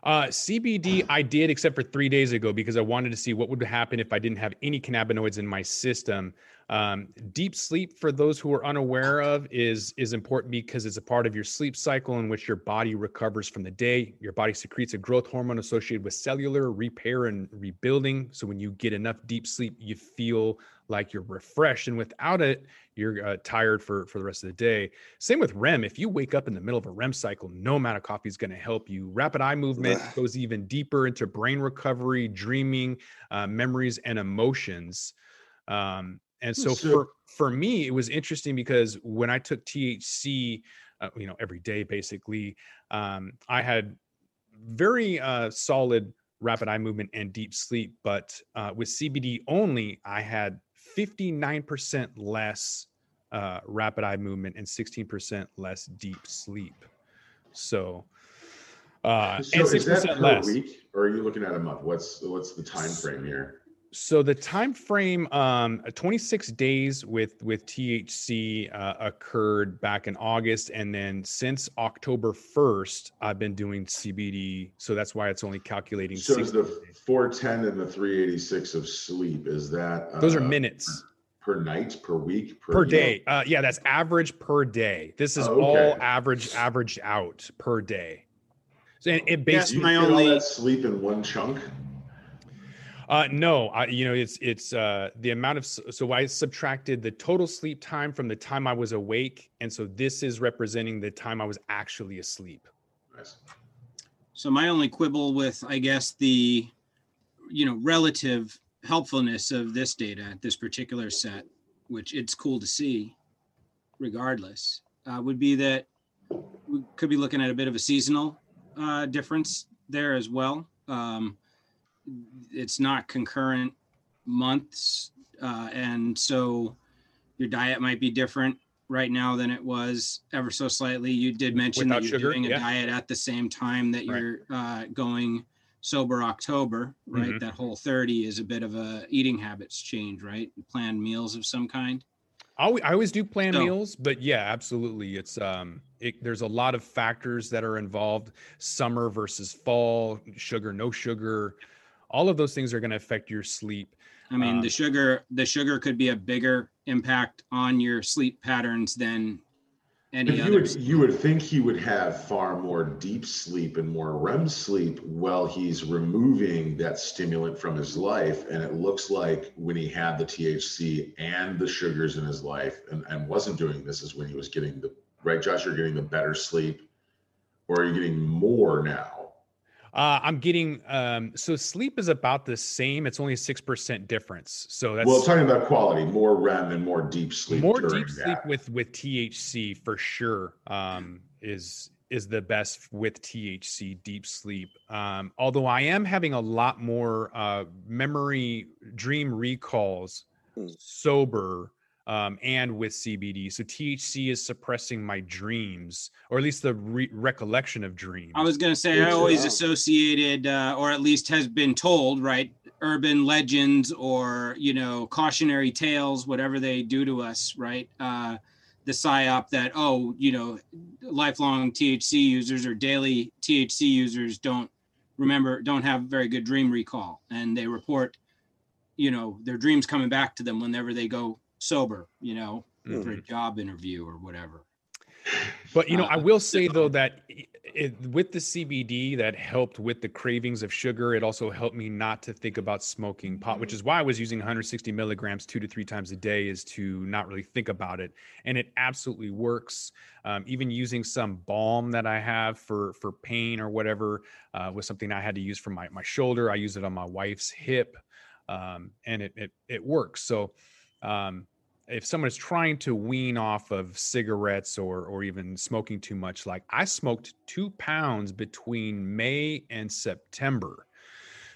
Uh, CBD, I did, except for three days ago, because I wanted to see what would happen if I didn't have any cannabinoids in my system. Um, deep sleep, for those who are unaware of, is is important because it's a part of your sleep cycle in which your body recovers from the day. Your body secretes a growth hormone associated with cellular repair and rebuilding. So when you get enough deep sleep, you feel like you're refreshed, and without it, you're uh, tired for for the rest of the day. Same with REM. If you wake up in the middle of a REM cycle, no amount of coffee is going to help you. Rapid eye movement goes even deeper into brain recovery, dreaming, uh, memories, and emotions. Um, and so, So- for for me, it was interesting because when I took THC, uh, you know, every day basically, um, I had very uh, solid rapid eye movement and deep sleep. But uh, with CBD only, I had 59% less uh, rapid eye movement and 16% less deep sleep. So, uh, So and is that 6% per less. week, or are you looking at a month? What's what's the time frame here? So the time frame, um, 26 days with with THC uh, occurred back in August, and then since October 1st, I've been doing CBD. So that's why it's only calculating. So is the days. 410 and the 386 of sleep is that Those are uh, minutes per night, per week, per year? day. Uh, yeah, that's average per day. This is Oh, all average, averaged out per day. So and it basically. my only- sleep in one chunk? Uh, no, I, you know, it's it's uh, the amount of so I subtracted the total sleep time from the time I was awake, and so this is representing the time I was actually asleep. Nice. So my only quibble with, I guess, the, you know, relative helpfulness of this data, this particular set, which it's cool to see, regardless, uh, would be that we could be looking at a bit of a seasonal uh, difference there as well. Um, it's not concurrent months, uh, and so your diet might be different right now than it was ever so slightly. You did mention Without that you're sugar, doing a yeah. diet at the same time that Right. you're uh, going sober October, right? Mhm. That whole 30 is a bit of a eating habits change, right? Planned meals of some kind. I always, I always do plan So- meals, but yeah, absolutely. It's um, it, there's a lot of factors that are involved: summer versus fall, sugar, no sugar. All of those things are going to affect your sleep. I mean, Um, the sugar, the sugar could be a bigger impact on your sleep patterns than any But you others. would you would think he would have far more deep sleep and more REM sleep while he's removing that stimulant from his life. And it looks like when he had the THC and the sugars in his life and, and wasn't doing this is when he was getting the right, Josh, you're getting the better sleep, or are you getting more now? Uh, I'm getting um, so sleep is about the same. It's only a six percent difference. So that's well, talking about quality, more REM and more deep sleep. more deep sleep that. with with THC for sure um, is is the best with THC deep sleep. Um, although I am having a lot more uh, memory dream recalls Hmm. sober um, and with CBD. So THC is suppressing my dreams, or at least the re- recollection of dreams. I was going to say, I always uh, associated, uh, or at least has been told, right? Urban legends or, you know, cautionary tales, whatever they do to us, right? Uh, the psyop that, oh, you know, lifelong THC users or daily THC users don't remember, don't have very good dream recall. And they report, you know, their dreams coming back to them whenever they go sober, you know, Mm-hmm. for a job interview or whatever. But you know, I Uh, will say though that i- it, with the CBD that helped with the cravings of sugar, it also helped me not to think about smoking pot, which is why I was using 160 milligrams two to three times a day, is to not really think about it, and it absolutely works. Um, even using some balm that I have for for pain or whatever uh, was something I had to use for my my shoulder. I use it on my wife's hip, um, and it it it works. So. Um, if someone is trying to wean off of cigarettes or or even smoking too much like i smoked two pounds between may and september.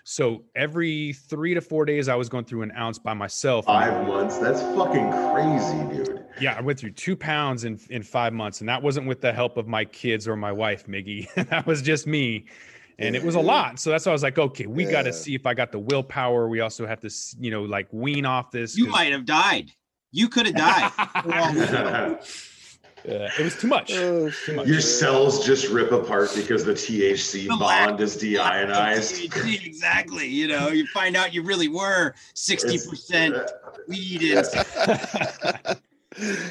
So every three to four days i was going through an ounce by myself Five months. That's fucking crazy, dude. yeah i went through two pounds in in five months and that wasn't with the help of my kids or my wife miggy. That was just me. And it was a lot. So that's why i was like okay we got to see if i got the willpower. We also have to you know like wean off this You might have died. You could have died. for all we know. Uh, it was too much. Oh, Too much. Your cells just rip apart because the THC The bond is deionized. THC, exactly. You know, you find out you really were 60% weed and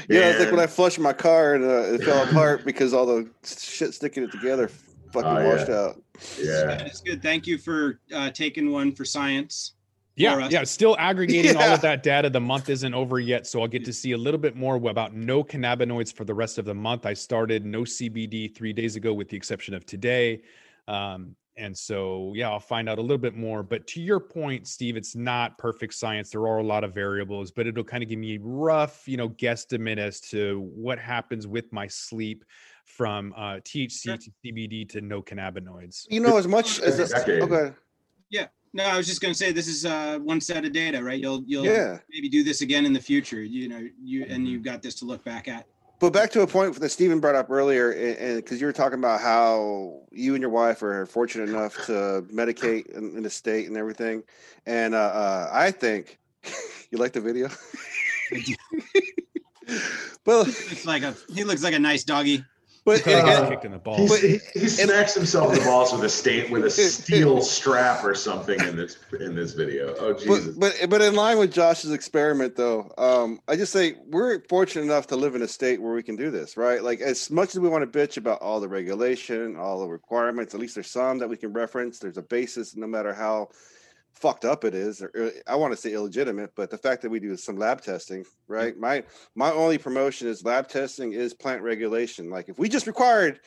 yeah, it's like when I flushed my car and uh, it fell apart because all the shit sticking it together fucking Oh, washed yeah. out. Yeah. it's good. Thank you for uh, taking one for science. For Yeah, us. yeah, still aggregating all of that data. The month isn't over yet, so I'll get to see a little bit more about no cannabinoids for the rest of the month. I started no CBD three days ago, with the exception of today. Um, and so, yeah, I'll find out a little bit more. But to your point, Steve, it's not perfect science. There are a lot of variables, but it'll kind of give me a rough, you know, guesstimate as to what happens with my sleep from uh, THC Sure. to CBD to no cannabinoids. You know, as much as It's a decade. No, I was just going to say this is uh, one set of data, right? You'll you'll yeah. maybe do this again in the future. You know, you Mm-hmm. and you've got this to look back at. But back to a point that Stephen brought up earlier, and because you were talking about how you and your wife are fortunate enough to medicate in, in the state and everything, and uh, uh, I think you like the video. well, Looks like a he looks like a nice doggy. But Uh, and- and- Kicked in the balls. He's, he, he smacks himself in the balls with a state with a steel strap or something in this in this video. Oh Jesus! but, but but in line with Josh's experiment, though, um, I just say we're fortunate enough to live in a state where we can do this, right? Like as much as we want to bitch about all the regulation, all the requirements, at least there's some that we can reference. There's a basis, no matter how fucked up it is. Or, uh, I want to say illegitimate, but the fact that we do some lab testing, right? My my only promotion is lab testing is plant regulation. Like if we just required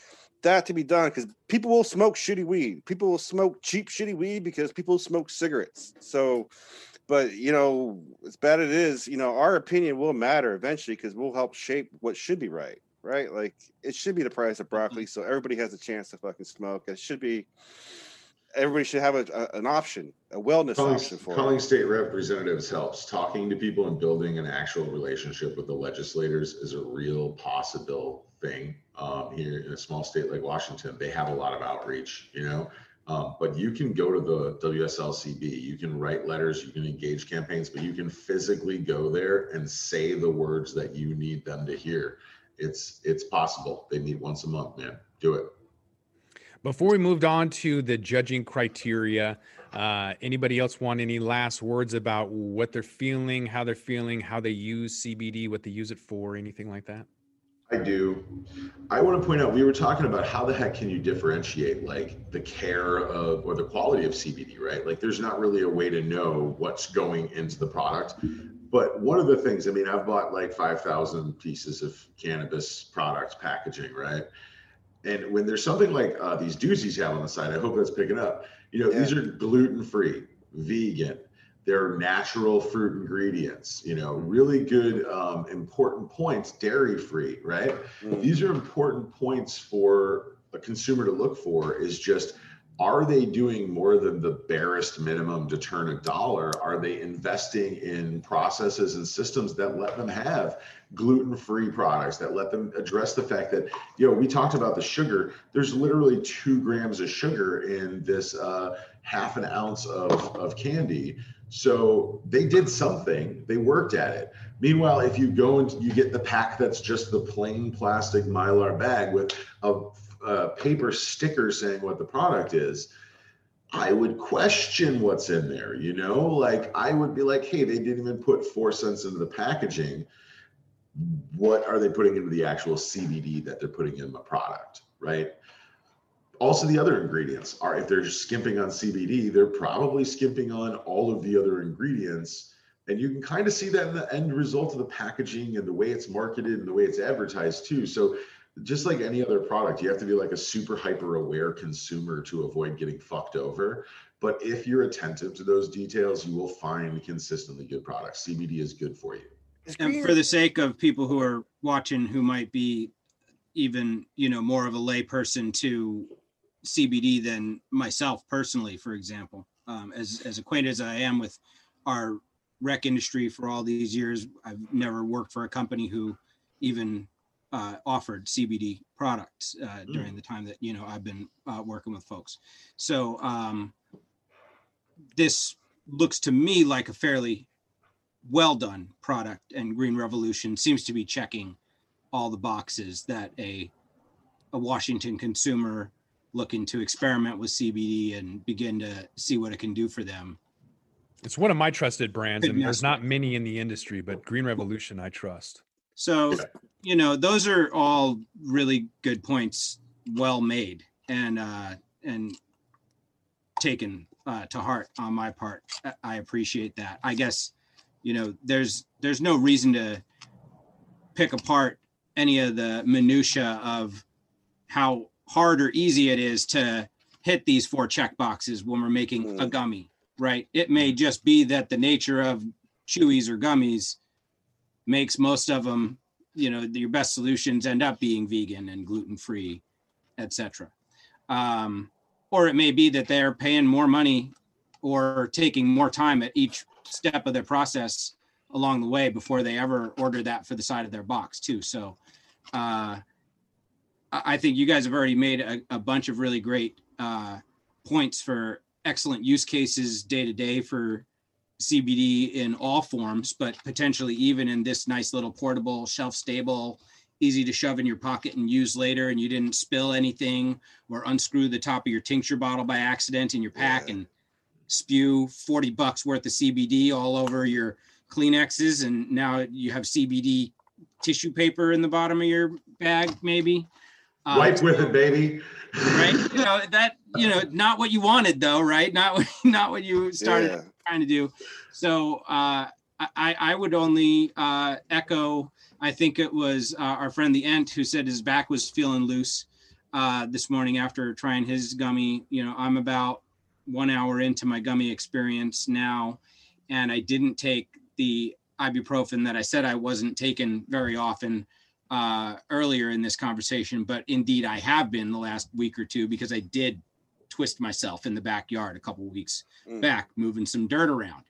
that to be done because people will smoke shitty weed. People will smoke cheap shitty weed because people smoke cigarettes. So, but you know, as bad it is, you know, our opinion will matter eventually because we'll help shape what should be right. Right? Like it should be the price of broccoli, so everybody has a chance to fucking smoke. It should be. Everybody should have a, a- an option, a wellness calling, option for calling it. state representatives helps. Talking to people and building an actual relationship with the legislators is a real possible thing. Um, here in a small state like Washington, they have a lot of outreach, you know. Um, but you can go to the WSLCB, you can write letters, you can engage campaigns, but you can physically go there and say the words that you need them to hear. It's it's possible. They meet once a month, man. Do it. Before we moved on to the judging criteria, uh, anybody else want any last words about what they're feeling, how they're feeling, how they use CBD, what they use it for, anything like that? I do. I want to point out we were talking about how the heck can you differentiate like the care of or the quality of CBD, right? Like there's not really a way to know what's going into the product. But one of the things, I mean, I've bought like 5,000 pieces of cannabis products packaging, right? And when there's something like uh, these doozies have on the side, I hope that's picking up. You know, these are gluten free, vegan, they're natural fruit ingredients, you know, really good, um, important points, dairy free, right? Mm. These are important points for a consumer to look for is just are they doing more than the barest minimum to turn a dollar? Are they investing in processes and systems that let them have gluten-free products that let them address the fact that, you know, we talked about the sugar. There's literally two grams of sugar in this uh, half an ounce of, of candy. So they did something, they worked at it. Meanwhile, if you go and you get the pack that's just the plain plastic mylar bag with a, a paper sticker saying what the product is, I would question what's in there. You know, like I would be like, hey, they didn't even put four cents into the packaging. What are they putting into the actual CBD that they're putting in the product, right? also the other ingredients are if they're skimping on cbd they're probably skimping on all of the other ingredients and you can kind of see that in the end result of the packaging and the way it's marketed and the way it's advertised too so just like any other product you have to be like a super hyper aware consumer to avoid getting fucked over. But if you're attentive to those details you will find consistently good products. Cbd is good for you. And for the sake of people who are watching who might be even, you know, more of a layperson to CBD than myself personally, for example, um, as, as acquainted as I am with our rec industry for all these years, I've never worked for a company who even uh, offered CBD products uh, during the time that, you know, I've been uh, working with folks. So um, this looks to me like a fairly well done product and green revolution seems to be checking all the boxes that a a Washington consumer looking to experiment with CBD and begin to see what it can do for them. It's one of my trusted brands, and there's not many in the industry, but Green Revolution I trust. So, you know, those are all really good points, well made and uh, and taken uh, to heart on my part. I- appreciate that. I guess, you know, there's there's no reason to pick apart any of the minutia of how hard or easy it is to hit these four check boxes when we're making a Mm. gummy, right? It may just be that the nature of chewies or gummies makes most of them, you know, your best solutions end up being vegan and gluten free, etc. Um, or it may be that they're paying more money or taking more time at each step of their process along the way before they ever order that for the side of their box too. So uh, I think you guys have already made a, a bunch of really great uh, points for excellent use cases day to day for CBD in all forms, but potentially even in this nice little portable, shelf stable, easy to shove in your pocket and use later, and you didn't spill anything or unscrew the top of your tincture bottle by accident in your pack Yeah. and spew 40 bucks worth of CBD all over your Kleenexes, and now you have CBD tissue paper in the bottom of your bag, maybe. Uh, Wipe with it, baby. right? You know that you know not what you wanted though, right? Not what not what you started Yeah. trying to do. So uh, I I would only uh, echo. I think it was uh, our friend the Ent who said his back was feeling loose uh, this morning after trying his gummy. You know, I'm about one hour into my gummy experience now, and I didn't take the ibuprofen that I said I wasn't taking very often uh, earlier in this conversation, but indeed I have been the last week or two because I did twist myself in the backyard a couple weeks Mm. back, moving some dirt around,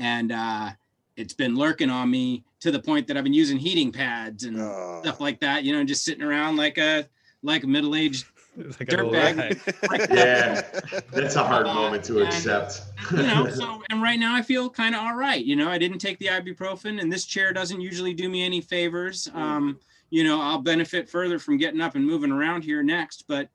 and uh, it's been lurking on me to the point that I've been using heating pads and Oh. stuff like that. You know, just sitting around like a like a middle aged like a little Dirtbag. rag. Yeah, that's a hard Uh, moment to and- accept. you know so and right now i feel kind of all right you know i didn't take the ibuprofen and this chair doesn't usually do me any favors um you know i'll benefit further from getting up and moving around here next but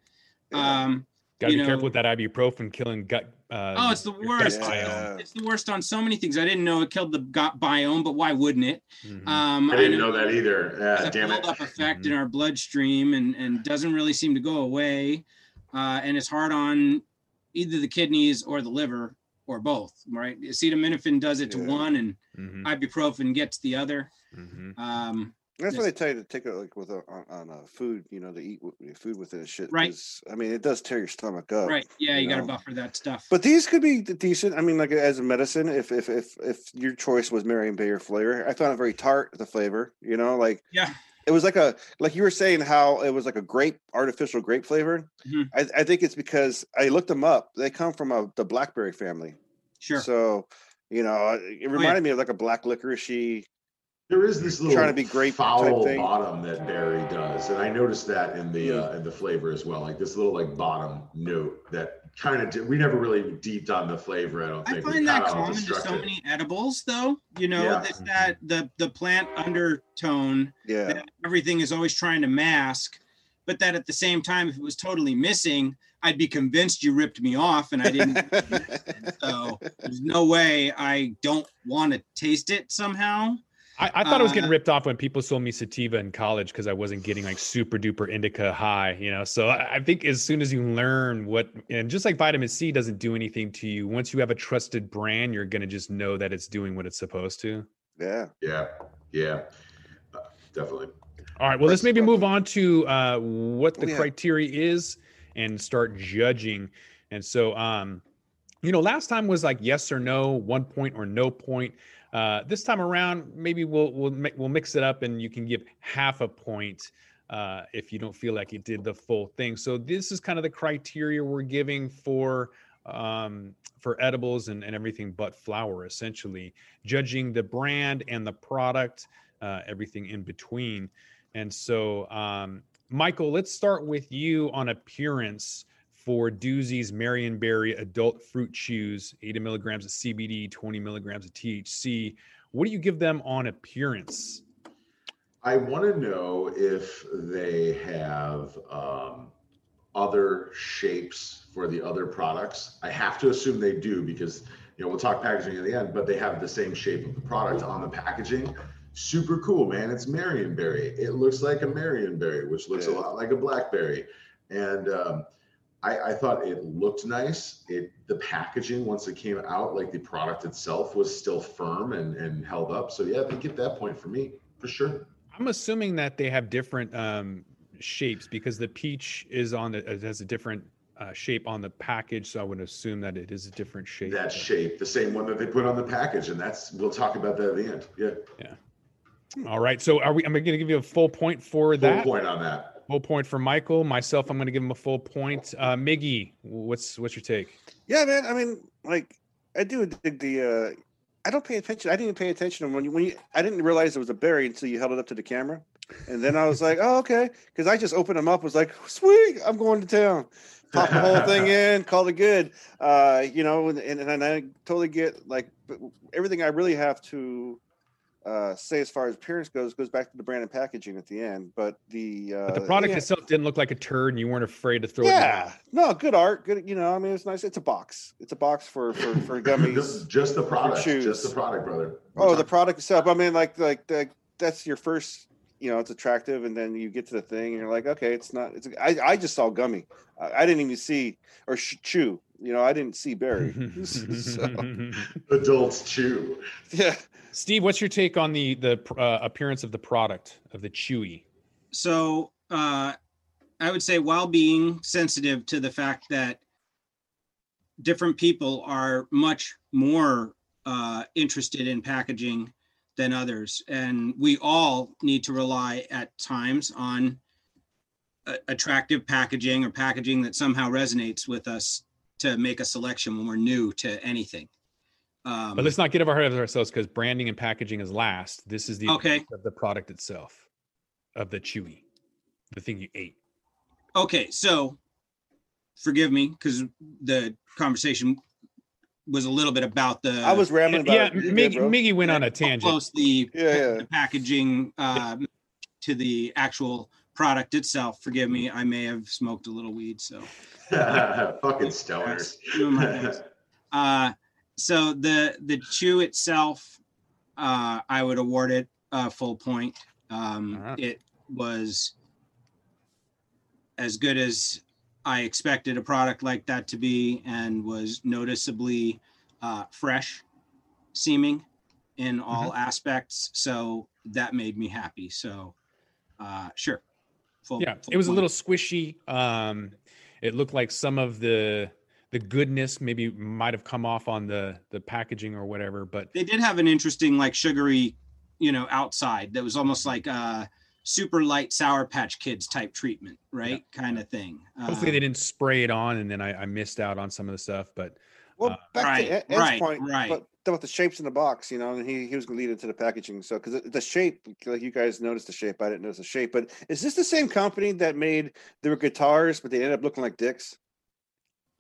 Yeah. um Gotta you be careful with that ibuprofen killing gut. Uh, oh it's the worst. Yeah. it's the worst on so many things i didn't know it killed the gut biome but why wouldn't it Mhm. um I didn't know that either. there's Yeah, a damn it. buildup effect in our bloodstream and and doesn't really seem to go away uh, and it's hard on either the kidneys or the liver or both right acetaminophen does it to Yeah. one and Mhm. ibuprofen gets the other Mhm. um That's why they tell you to take it like with a, on, on a food, you know, to eat food with it shit. Right. I mean, it does tear your stomach up. right yeah you, you got to buffer that stuff But these could be decent. I mean, like as a medicine, if if if if your choice was Marionberry flavor, I found it very tart the flavor. You know, like yeah it was like a like you were saying how it was like a grape artificial grape flavor. Mhm. I, I think it's because I looked them up. They come from a the blackberry family. sure Oh, So you know, it reminded me of like a black licoricey. There is this little Trying to be grape type foul thing. bottom that berry does, and I noticed that in the Mm. uh, in the flavor as well. Like this little like bottom note that kind of we never really deeped on the flavor. I don't think we find that common to so many edibles though you know Yeah. that that the the plant undertone Yeah. that everything is always trying to mask but that at the same time if it was totally missing i'd be convinced you ripped me off and i didn't so there's no way i don't want to taste it somehow I, I thought I was getting Uh, ripped off when people sold me sativa in college because I wasn't getting like super duper indica high, you know. So I, I think as soon as you learn what, and just like vitamin C doesn't do anything to you, once you have a trusted brand, you're gonna just know that it's doing what it's supposed to. yeah. Yeah, yeah, uh, definitely. All right. Well, let's maybe move on to uh, what the Oh, yeah. criteria is and start judging. And so, um, you know, last time was like yes or no, one point or no point. Uh, this time around, maybe we'll we'll we'll mix it up, and you can give half a point uh, if you don't feel like it did the full thing. So this is kind of the criteria we're giving for um, for edibles and, and everything but flower, essentially judging the brand and the product, uh, everything in between. And so, um, Michael, let's start with you on appearance for Doozy's Marionberry Adult Fruit Chews, 80 milligrams of CBD, 20 milligrams of THC. What do you give them on appearance? I want to know if they have um, other shapes for the other products. I have to assume they do because you know we'll talk packaging at the end, but they have the same shape of the product on the packaging. Super cool, man. It's Marionberry. It looks like a Marionberry, which looks a lot like a blackberry. And um, I, I thought it looked nice. It the packaging once it came out, like the product itself, was still firm and and held up. So yeah, they get that point for me for sure. I'm assuming that they have different um, shapes because the peach is on the it has a different uh, shape on the package, so I would assume that it is a different shape. That shape, the same one that they put on the package, and that's we'll talk about that at the end. Yeah, Yeah. All right, so are we? I'm going to give you a full point for full that. point on that. Full point for Michael. Myself, I'm going to give him a full point. Uh, Miggy, what's what's your take? Yeah, man. I mean, like, I do dig the. uh I don't pay attention. I didn't pay attention when you when you. I didn't realize it was a berry until you held it up to the camera, and then I was like, oh okay, because I just opened them up. Was like, sweet, I'm going to town. Pop the whole thing in, call it good. Uh, you know, and, and, and I totally get like everything I really have to uh say as far as appearance goes goes back to the brand and packaging at the end. But the uh But the product yeah. itself didn't look like a turd, and you weren't afraid to throw it. Yeah, no, good art. Good, you know. I mean, it's nice. It's a box. It's a box for for for gummies. just, just the product, just the product, brother. oh, the product itself. I mean, like like the, that's your first. You know, it's attractive, and then you get to the thing, and you're like, okay, it's not. It's. I I just saw gummy. I, I didn't even see or sh- chew. You know, I didn't see berry. so, adults chew. yeah. Steve, what's your take on the the uh, appearance of the product of the Chewy? So uh, I would say, while being sensitive to the fact that different people are much more uh, interested in packaging than others, and we all need to rely at times on a- attractive packaging or packaging that somehow resonates with us to make a selection when we're new to anything. Um, But let's not get ahead of ourselves because branding and packaging is last. This is the Okay. of the product itself, of the Chewy, the thing you ate. Okay, so forgive me because the conversation was a little bit about the I was rambling about yeah, it. You're Miggy, good. Miggy went on a tangent. close the, Yeah, yeah. the packaging uh, to the actual product itself. Forgive me, I may have smoked a little weed, so Fucking stoners. doing my best. uh, so the the chew itself, uh, I would award it a full point. Um, right. It was as good as I expected a product like that to be, and was noticeably uh, fresh seeming in all aspects. So that made me happy. So uh, sure, full. yeah, full it was a little squishy. Um, it looked like some of the the goodness maybe might have come off on the the packaging or whatever, but they did have an interesting like sugary you know outside that was almost like a super light sour patch kids type treatment right kind of thing hopefully Uh, they didn't spray it on and then I, I missed out on some of the stuff. But Well, Uh, back Right, to Ed- Ed's right, point, right. but about the shapes in the box, you know, and he, he was going to lead into the packaging. So, because the shape, like you guys noticed the shape, I didn't notice the shape. But is this the same company that made their guitars, but they ended up looking like dicks?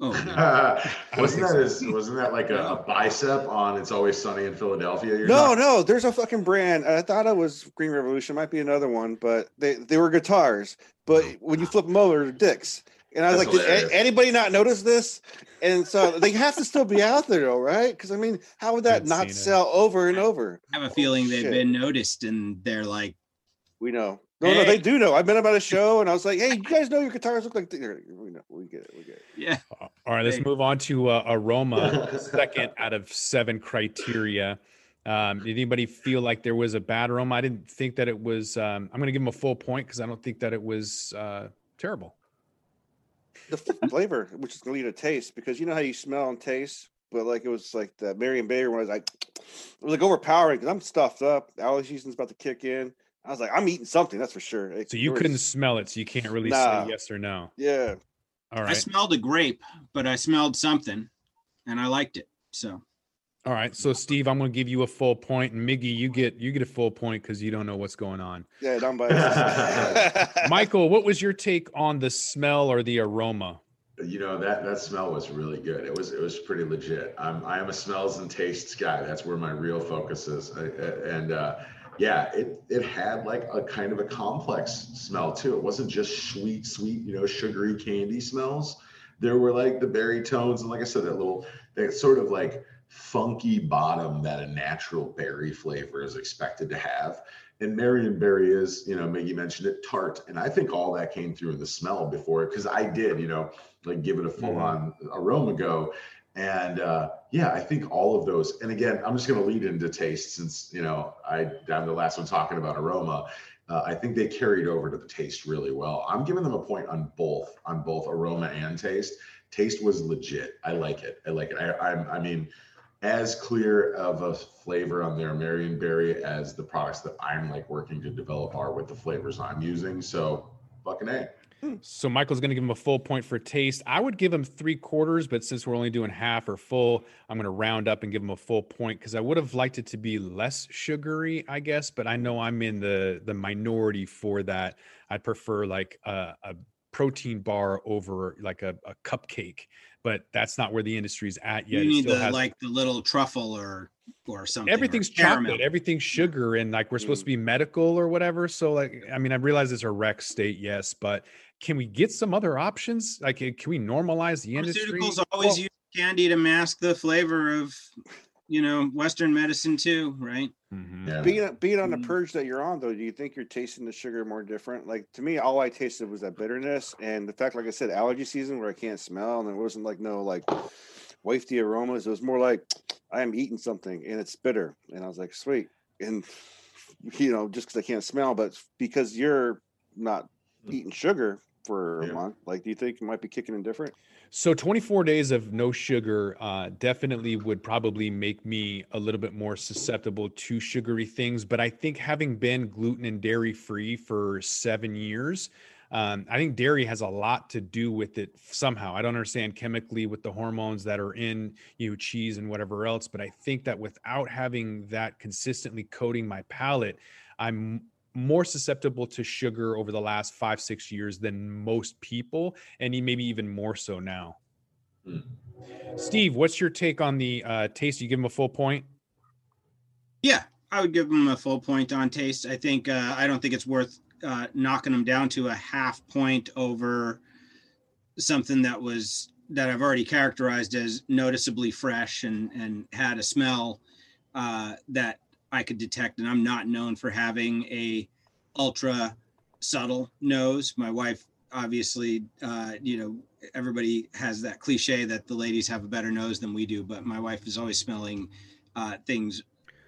Oh yeah. wasn't that his, wasn't that like a, a bicep on It's Always Sunny in Philadelphia? You're No, talking- no, there's a fucking brand. I thought it was Green Revolution, might be another one, but they they were guitars. But oh, when you flip them over, they're dicks. And I was That's like, did a- anybody not notice this? And so they have to still be out there, though, right? Because I mean, how would that Haven't not seen it. sell over and over? I have a feeling they've Shit. been noticed and they're like We know. No, no, they do know. I met them at a show, and I was like, "Hey, you guys know your guitars look like?" th-" We know. We get it. We get it. yeah all right, let's Hey. move on to uh, aroma. second out of seven criteria. Um, did anybody feel like there was a bad aroma? I didn't think that it was. Um, I'm going to give them a full point because I don't think that it was uh, terrible. The f- flavor, which is gonna lead to taste, because you know how you smell and taste, but like it was like the Marionberry one I was like, it was like overpowering because I'm stuffed up. Allergy season's about to kick in. I was like, I'm eating something, that's for sure. It- So you there couldn't was- smell it, so you can't really Nah. say yes or no. Yeah. All i smelled a grape but i smelled something and i liked it so all right. So Steve, I'm going to give you a full point, and Miggy, you get you get a full point because you don't know what's going on. Yeah, I'm biased. Michael, what was your take on the smell or the aroma? You know that that smell was really good. It was it was pretty legit. I'm I am a smells and tastes guy. That's where my real focus is. I, I- and uh, yeah, it it had like a kind of a complex smell too. It wasn't just sweet, sweet, you know, sugary candy smells. There were like the berry tones, and like I said, that little that sort of like funky bottom that a natural berry flavor is expected to have. And Marionberry is, you know, Miggy mentioned it, tart. And I think all that came through in the smell before because I did, you know, like give it a full on mm-hmm. aroma go. And uh, yeah, I think all of those. And again, I'm just going to lead into taste since you know I I'm the last one talking about aroma. Uh, I think they carried over to the taste really well. I'm giving them a point on both on both aroma and taste. Taste was legit. I like it. I like it. I I, I mean, as clear of a flavor on their Marion Berry as the products that I'm like working to develop are with the flavors I'm using. So fucking a. So Michael's going to give him a full point for taste. I would give him three quarters, but since we're only doing half or full, I'm going to round up and give him a full point because I would have liked it to be less sugary, I guess. But I know I'm in the the minority for that. I'd prefer like a, a protein bar over like a, a, cupcake, but that's not where the industry's at yet. You need the has, like the little truffle or or something. Everything's chocolate, everything's sugar, and like we're supposed to mm. be medical or whatever. So like, I mean, I realize it's a rec state, yes, but can we get some other options? Like, can we normalize the industry? Pharmaceuticals always well, use candy to mask the flavor of, you know, Western medicine too, right? Mm-hmm. Yeah. Being being on the mm-hmm. purge that you're on, though, do you think you're tasting the sugar more different? Like to me, all I tasted was that bitterness and the fact, like I said, allergy season where I can't smell, and there wasn't like no like wafty aromas. It was more like I am eating something and it's bitter, and I was like, sweet, and you know, just because I can't smell, but because you're not mm. eating sugar, for yeah. a month. Like, do you think it might be kicking in different? So 24 days of no sugar uh, definitely would probably make me a little bit more susceptible to sugary things. But I think having been gluten and dairy free for seven years, um, I think dairy has a lot to do with it somehow. I don't understand chemically with the hormones that are in you know cheese and whatever else, but I think that without having that consistently coating my palate, I'm more susceptible to sugar over the last five six years than most people and maybe even more so now. Mm. steve what's your take on the uh, taste? You give him a full point? Yeah i would give him a full point on taste. I think uh, i don't think it's worth uh, knocking him down to a half point over something that was that i've already characterized as noticeably fresh and and had a smell uh, that I could detect, and I'm not known for having a ultra subtle nose. My wife, obviously, uh, you know, everybody has that cliche that the ladies have a better nose than we do, but my wife is always smelling uh, things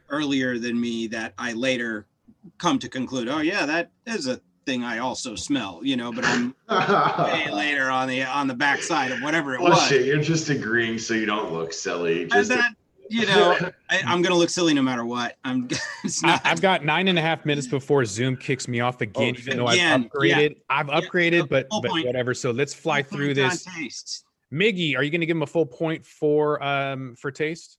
earlier than me that I later come to conclude, oh yeah, that is a thing I also smell, you know, but I'm way later on the on the backside of whatever it well, was. Shit, you're just agreeing so you don't look silly. Just that, you know, I, am gonna look silly no matter what. I'm. Not, I've got nine and a half minutes before Zoom kicks me off again, oh, even though again, I've upgraded. Yeah. I've upgraded, yeah, but but point. whatever. So let's fly full through this. Miggy, are you going to give him a full point for um for taste?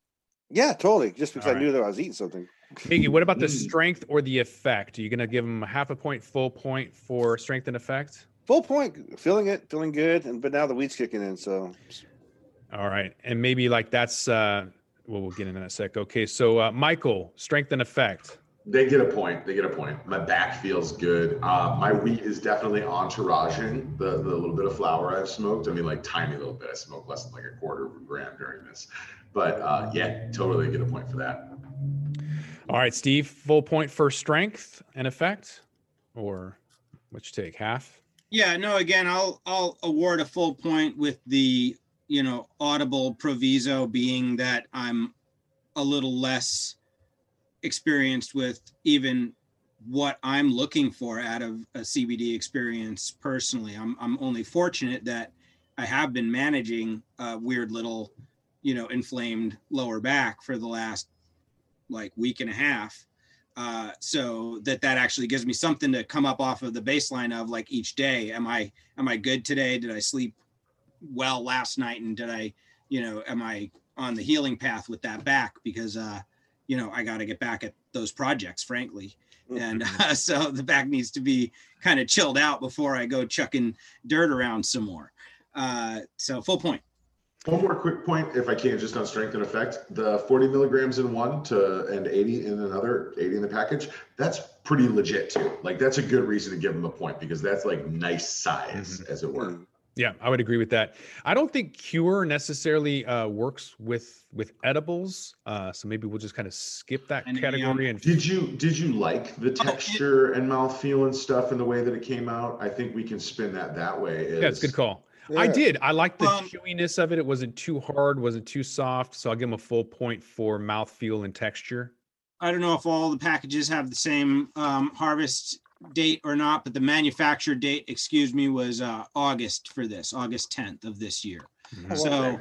Yeah, totally. Just because I knew that I was eating something. Miggy, what about the mm. strength or the effect? Are you going to give him a half a point, full point for strength and effect? Full point, feeling it, feeling good, and but now the weed's kicking in, so. All right, and maybe like that's uh well, we'll get into that sec. Okay, so uh, Michael, strength and effect. They get a point. They get a point. My back feels good. Uh, my wheat is definitely entouraging the, the little bit of flower I've smoked. I mean, like tiny little bit. I smoked less than like a quarter of a gram during this. But uh, yeah, totally get a point for that. All right, Steve, full point for strength and effect, or what you take half? Yeah, no. Again, I'll I'll award a full point with the you know, audible proviso being that I'm a little less experienced with even what I'm looking for out of a CBD experience personally. I'm I'm only fortunate that I have been managing a weird little, you know, inflamed lower back for the last like week and a half. Uh, so that that actually gives me something to come up off of the baseline of like each day. Am I am I good today? Did I sleep well last night and did I, you know, am I on the healing path with that back because uh, you know, I got to get back at those projects, frankly. And uh, so the back needs to be kind of chilled out before I go chucking dirt around some more. Uh, so full point. One more quick point, if I can, just on strength and effect. The 40 milligrams in one to and 80 in another, 80 in the package, that's pretty legit too. Like that's a good reason to give them a point because that's like nice size, Mm-hmm. as it were. Yeah, I would agree with that. I don't think Cure necessarily uh, works with with edibles, uh, so maybe we'll just kind of skip that And, um, category and Did you did you like the Oh, it- texture and mouthfeel and stuff and the way that it came out? I think we can spin that that way. yeah, it's a good is- call. I did. I liked the Um, chewiness of it. It wasn't too hard, wasn't too soft. So I'll give them a full point for mouthfeel and texture. I don't know if all the packages have the same um, harvest date or not, but the manufacturer date, excuse me, was uh, August for this, August 10th of this year. Mhm. So,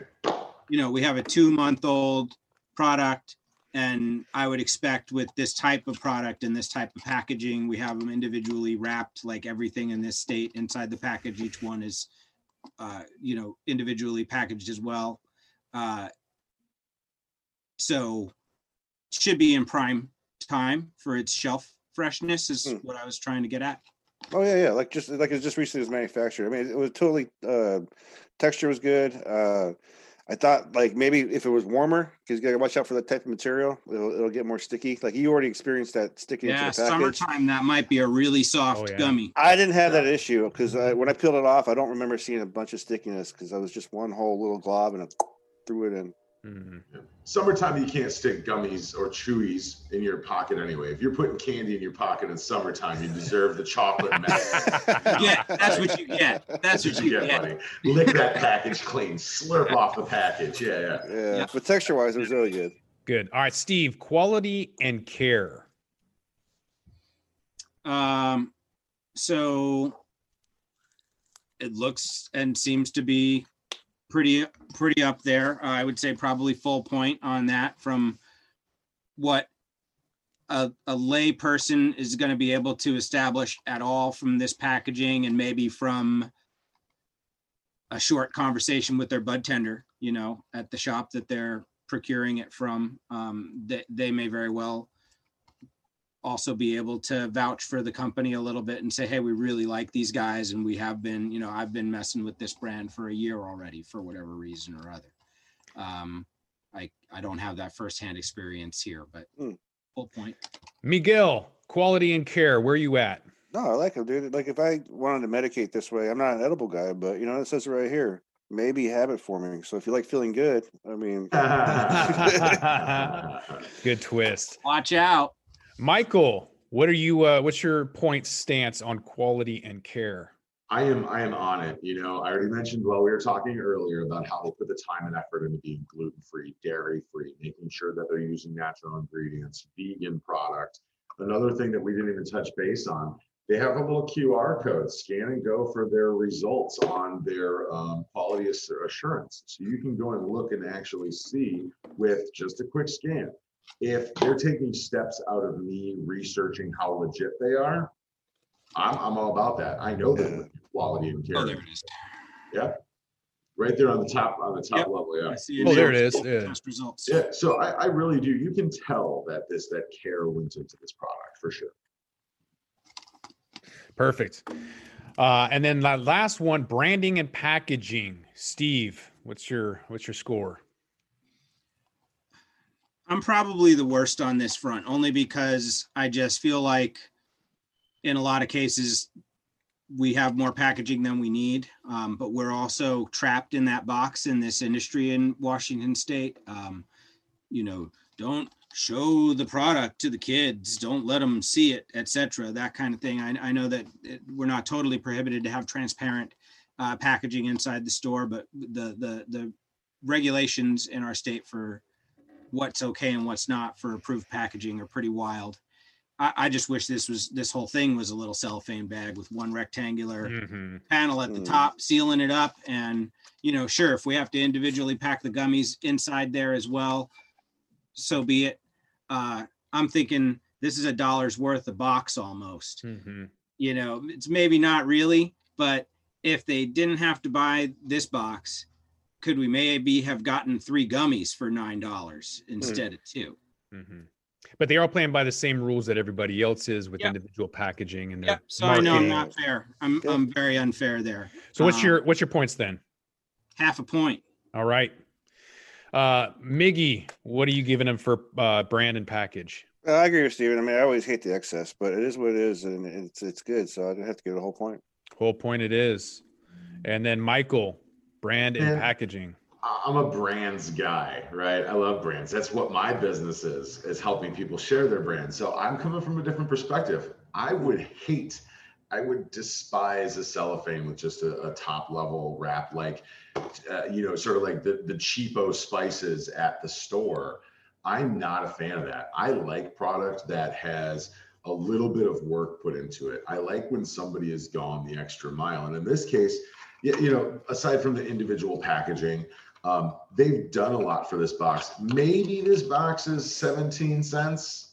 you know, we have a two month old product. And I would expect with this type of product and this type of packaging, we have them individually wrapped like everything in this state inside the package. Each one is, uh, you know, individually packaged as well. Uh, so should be in prime time for its shelf freshness is Hmm. what I was trying to get at. Oh yeah, yeah. Like just like it's just recently was manufactured. I mean, it was totally uh texture was good. Uh I thought like maybe if it was warmer, because you gotta watch out for that type of material. It'll, it'll get more sticky. Like you already experienced that sticking Yeah, into the package. summertime, that might be a really soft yeah. gummy. I didn't have that issue because when I peeled it off, I don't remember seeing a bunch of stickiness because I was just one whole little glob and I threw it in. Mhm. Summertime, you can't stick gummies or chewies in your pocket anyway. If you're putting candy in your pocket in summertime, you deserve the chocolate mess. Yeah, that's what you get. That's what you get, get. buddy. Lick that package clean. Slurp off the package. Yeah, yeah. Yeah, Yeah. but texture wise, it was really good. Good. All right, Steve. Quality and care. Um, so it looks and seems to be pretty pretty up there. I would say probably full point on that from what a, a lay person is going to be able to establish at all from this packaging and maybe from a short conversation with their bud tender, you know, at the shop that they're procuring it from. Um, they, they may very well also be able to vouch for the company a little bit and say, hey, we really like these guys. And we have been, you know, I've been messing with this brand for a year already for whatever reason or other. Um, I, I don't have that firsthand experience here, but Hmm. full point. Miguel, quality and care. Where you at? No, I like them, dude. Like if I wanted to medicate this way, I'm not an edible guy, but you know, it says it right here. Maybe habit forming. So if you like feeling good, I mean, Good twist. Watch out. Michael, what are you? Uh, what's your point stance on quality and care? I am I am on it. You know, I already mentioned while we were talking earlier about how they put the time and effort into being gluten free, dairy free, making sure that they're using natural ingredients, vegan product. Another thing that we didn't even touch base on, they have a little QR code, scan and go for their results on their um, quality assurance. So you can go and look and actually see with just a quick scan if they're taking steps out of me researching how legit they are. I'm, I'm all about that. I know Yeah. that quality and care Oh, there it is. Yeah. Right there on the top on the top Yep. level. Yeah. I see Oh, there it is. Yeah. Test results. Yeah. So I, I really do. You can tell that this that care went into this product for sure. Perfect. Uh, and then the last one, branding and packaging. Steve, what's your what's your score? I'm probably the worst on this front, only because I just feel like in a lot of cases we have more packaging than we need, um, but we're also trapped in that box in this industry in Washington State. Um, you know, don't show the product to the kids, don't let them see it, etc. That kind of thing. I, I know that it, we're not totally prohibited to have transparent uh, packaging inside the store, but the the the regulations in our state for what's okay and what's not for approved packaging are pretty wild. I, I just wish this was this whole thing was a little cellophane bag with one rectangular Mhm. panel at the Mm. top, sealing it up. And, you know, sure, if we have to individually pack the gummies inside there as well, so be it. Uh, I'm thinking this is a dollar's worth a box almost. Mhm. You know, it's maybe not really, but if they didn't have to buy this box, could we maybe have gotten three gummies for nine dollars instead of two? Mhm. But they are playing by the same rules that everybody else is with Yep. individual packaging and their Yep. So I know I'm not fair. I'm Yep. I'm very unfair there. So what's um, your what's your points then? Half a point. All right. Uh, Miggy, what are you giving him for uh, brand and package? Uh, I agree with Steven. I mean, I always hate the excess, but it is what it is, and it's it's good. So I didn't have to give it a whole point. Whole point it is. And then Michael, brand and, and packaging. I'm a brands guy, right? I love brands. That's what my business is, is helping people share their brand. So I'm coming from a different perspective. I would hate, I would despise a cellophane with just a, a top level wrap, like, uh, you know, sort of like the, the cheapo spices at the store. I'm not a fan of that. I like product that has a little bit of work put into it. I like when somebody has gone the extra mile. And in this case, you know, aside from the individual packaging, um, they've done a lot for this box. Maybe this box is 17 cents,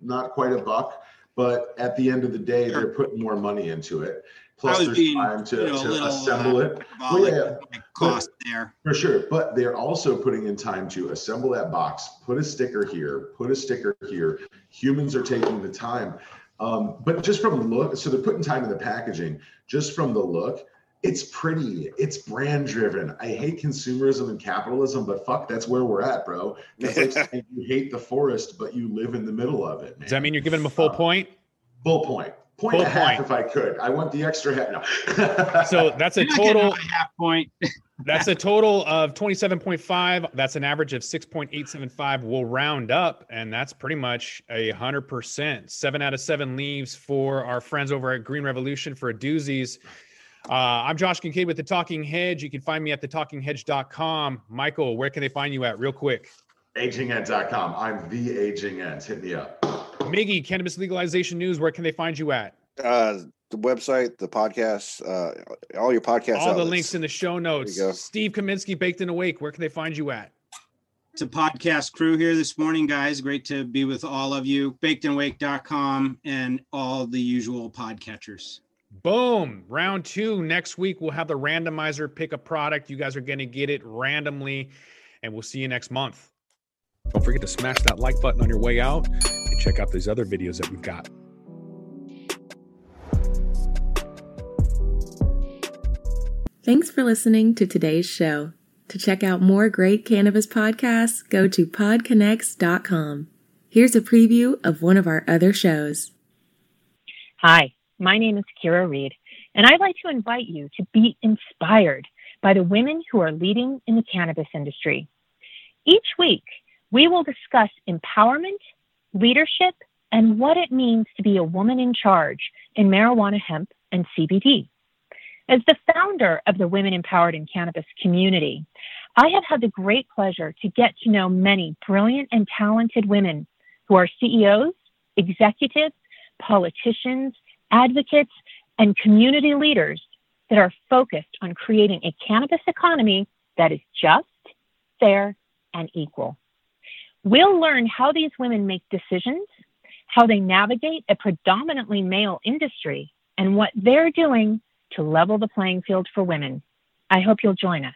not quite a buck, but at the end of the day, they're putting more money into it. Plus, there's time to, you know, to little, assemble uh, it. Well, yeah, cost but, there for sure. But they're also putting in time to assemble that box, put a sticker here, put a sticker here. Humans are taking the time. Um, but just from look, so they're putting time in the packaging. Just from the look, it's pretty it's brand driven. I hate consumerism and capitalism but fuck that's where we're at bro. Like you hate the forest but you live in the middle of it man. does that mean you're giving them a full uh, point? Full point. Point full and a half point. if i could. I want the extra half no. So that's a total half point. that's a total of 27.5 that's an average of 6.875 we'll round up and that's pretty much a hundred percent. Seven out of seven leaves for our friends over at green revolution for a doozies uh, I'm Josh Kincaid with The Talking Hedge. You can find me at thetalkingHedge.com. Michael, where can they find you at real quick? AgingEnt.com. I'm the Aging Ent. Hit me up. Miggy, Cannabis Legalization News, where can they find you at? Uh, the website, the podcast, uh, all your podcasts. All outlets. the links in the show notes. Steve Kaminsky, Baked and Awake, where can they find you at? It's a podcast crew here this morning, guys. Great to be with all of you. Bakedandawake.com and all the usual podcatchers. Boom. Round two. Next week, we'll have the randomizer pick a product. You guys are going to get it randomly, and we'll see you next month. Don't forget to smash that like button on your way out and check out these other videos that we've got. Thanks for listening to today's show. To check out more great cannabis podcasts, go to podconnects.com. Here's a preview of one of our other shows. Hi. My name is Kira Reed, and I'd like to invite you to be inspired by the women who are leading in the cannabis industry. Each week, we will discuss empowerment, leadership, and what it means to be a woman in charge in marijuana, hemp, and CBD. As the founder of the Women Empowered in Cannabis community, I have had the great pleasure to get to know many brilliant and talented women who are CEOs, executives, politicians, advocates, and community leaders that are focused on creating a cannabis economy that is just, fair, and equal. We'll learn how these women make decisions, how they navigate a predominantly male industry, and what they're doing to level the playing field for women. I hope you'll join us.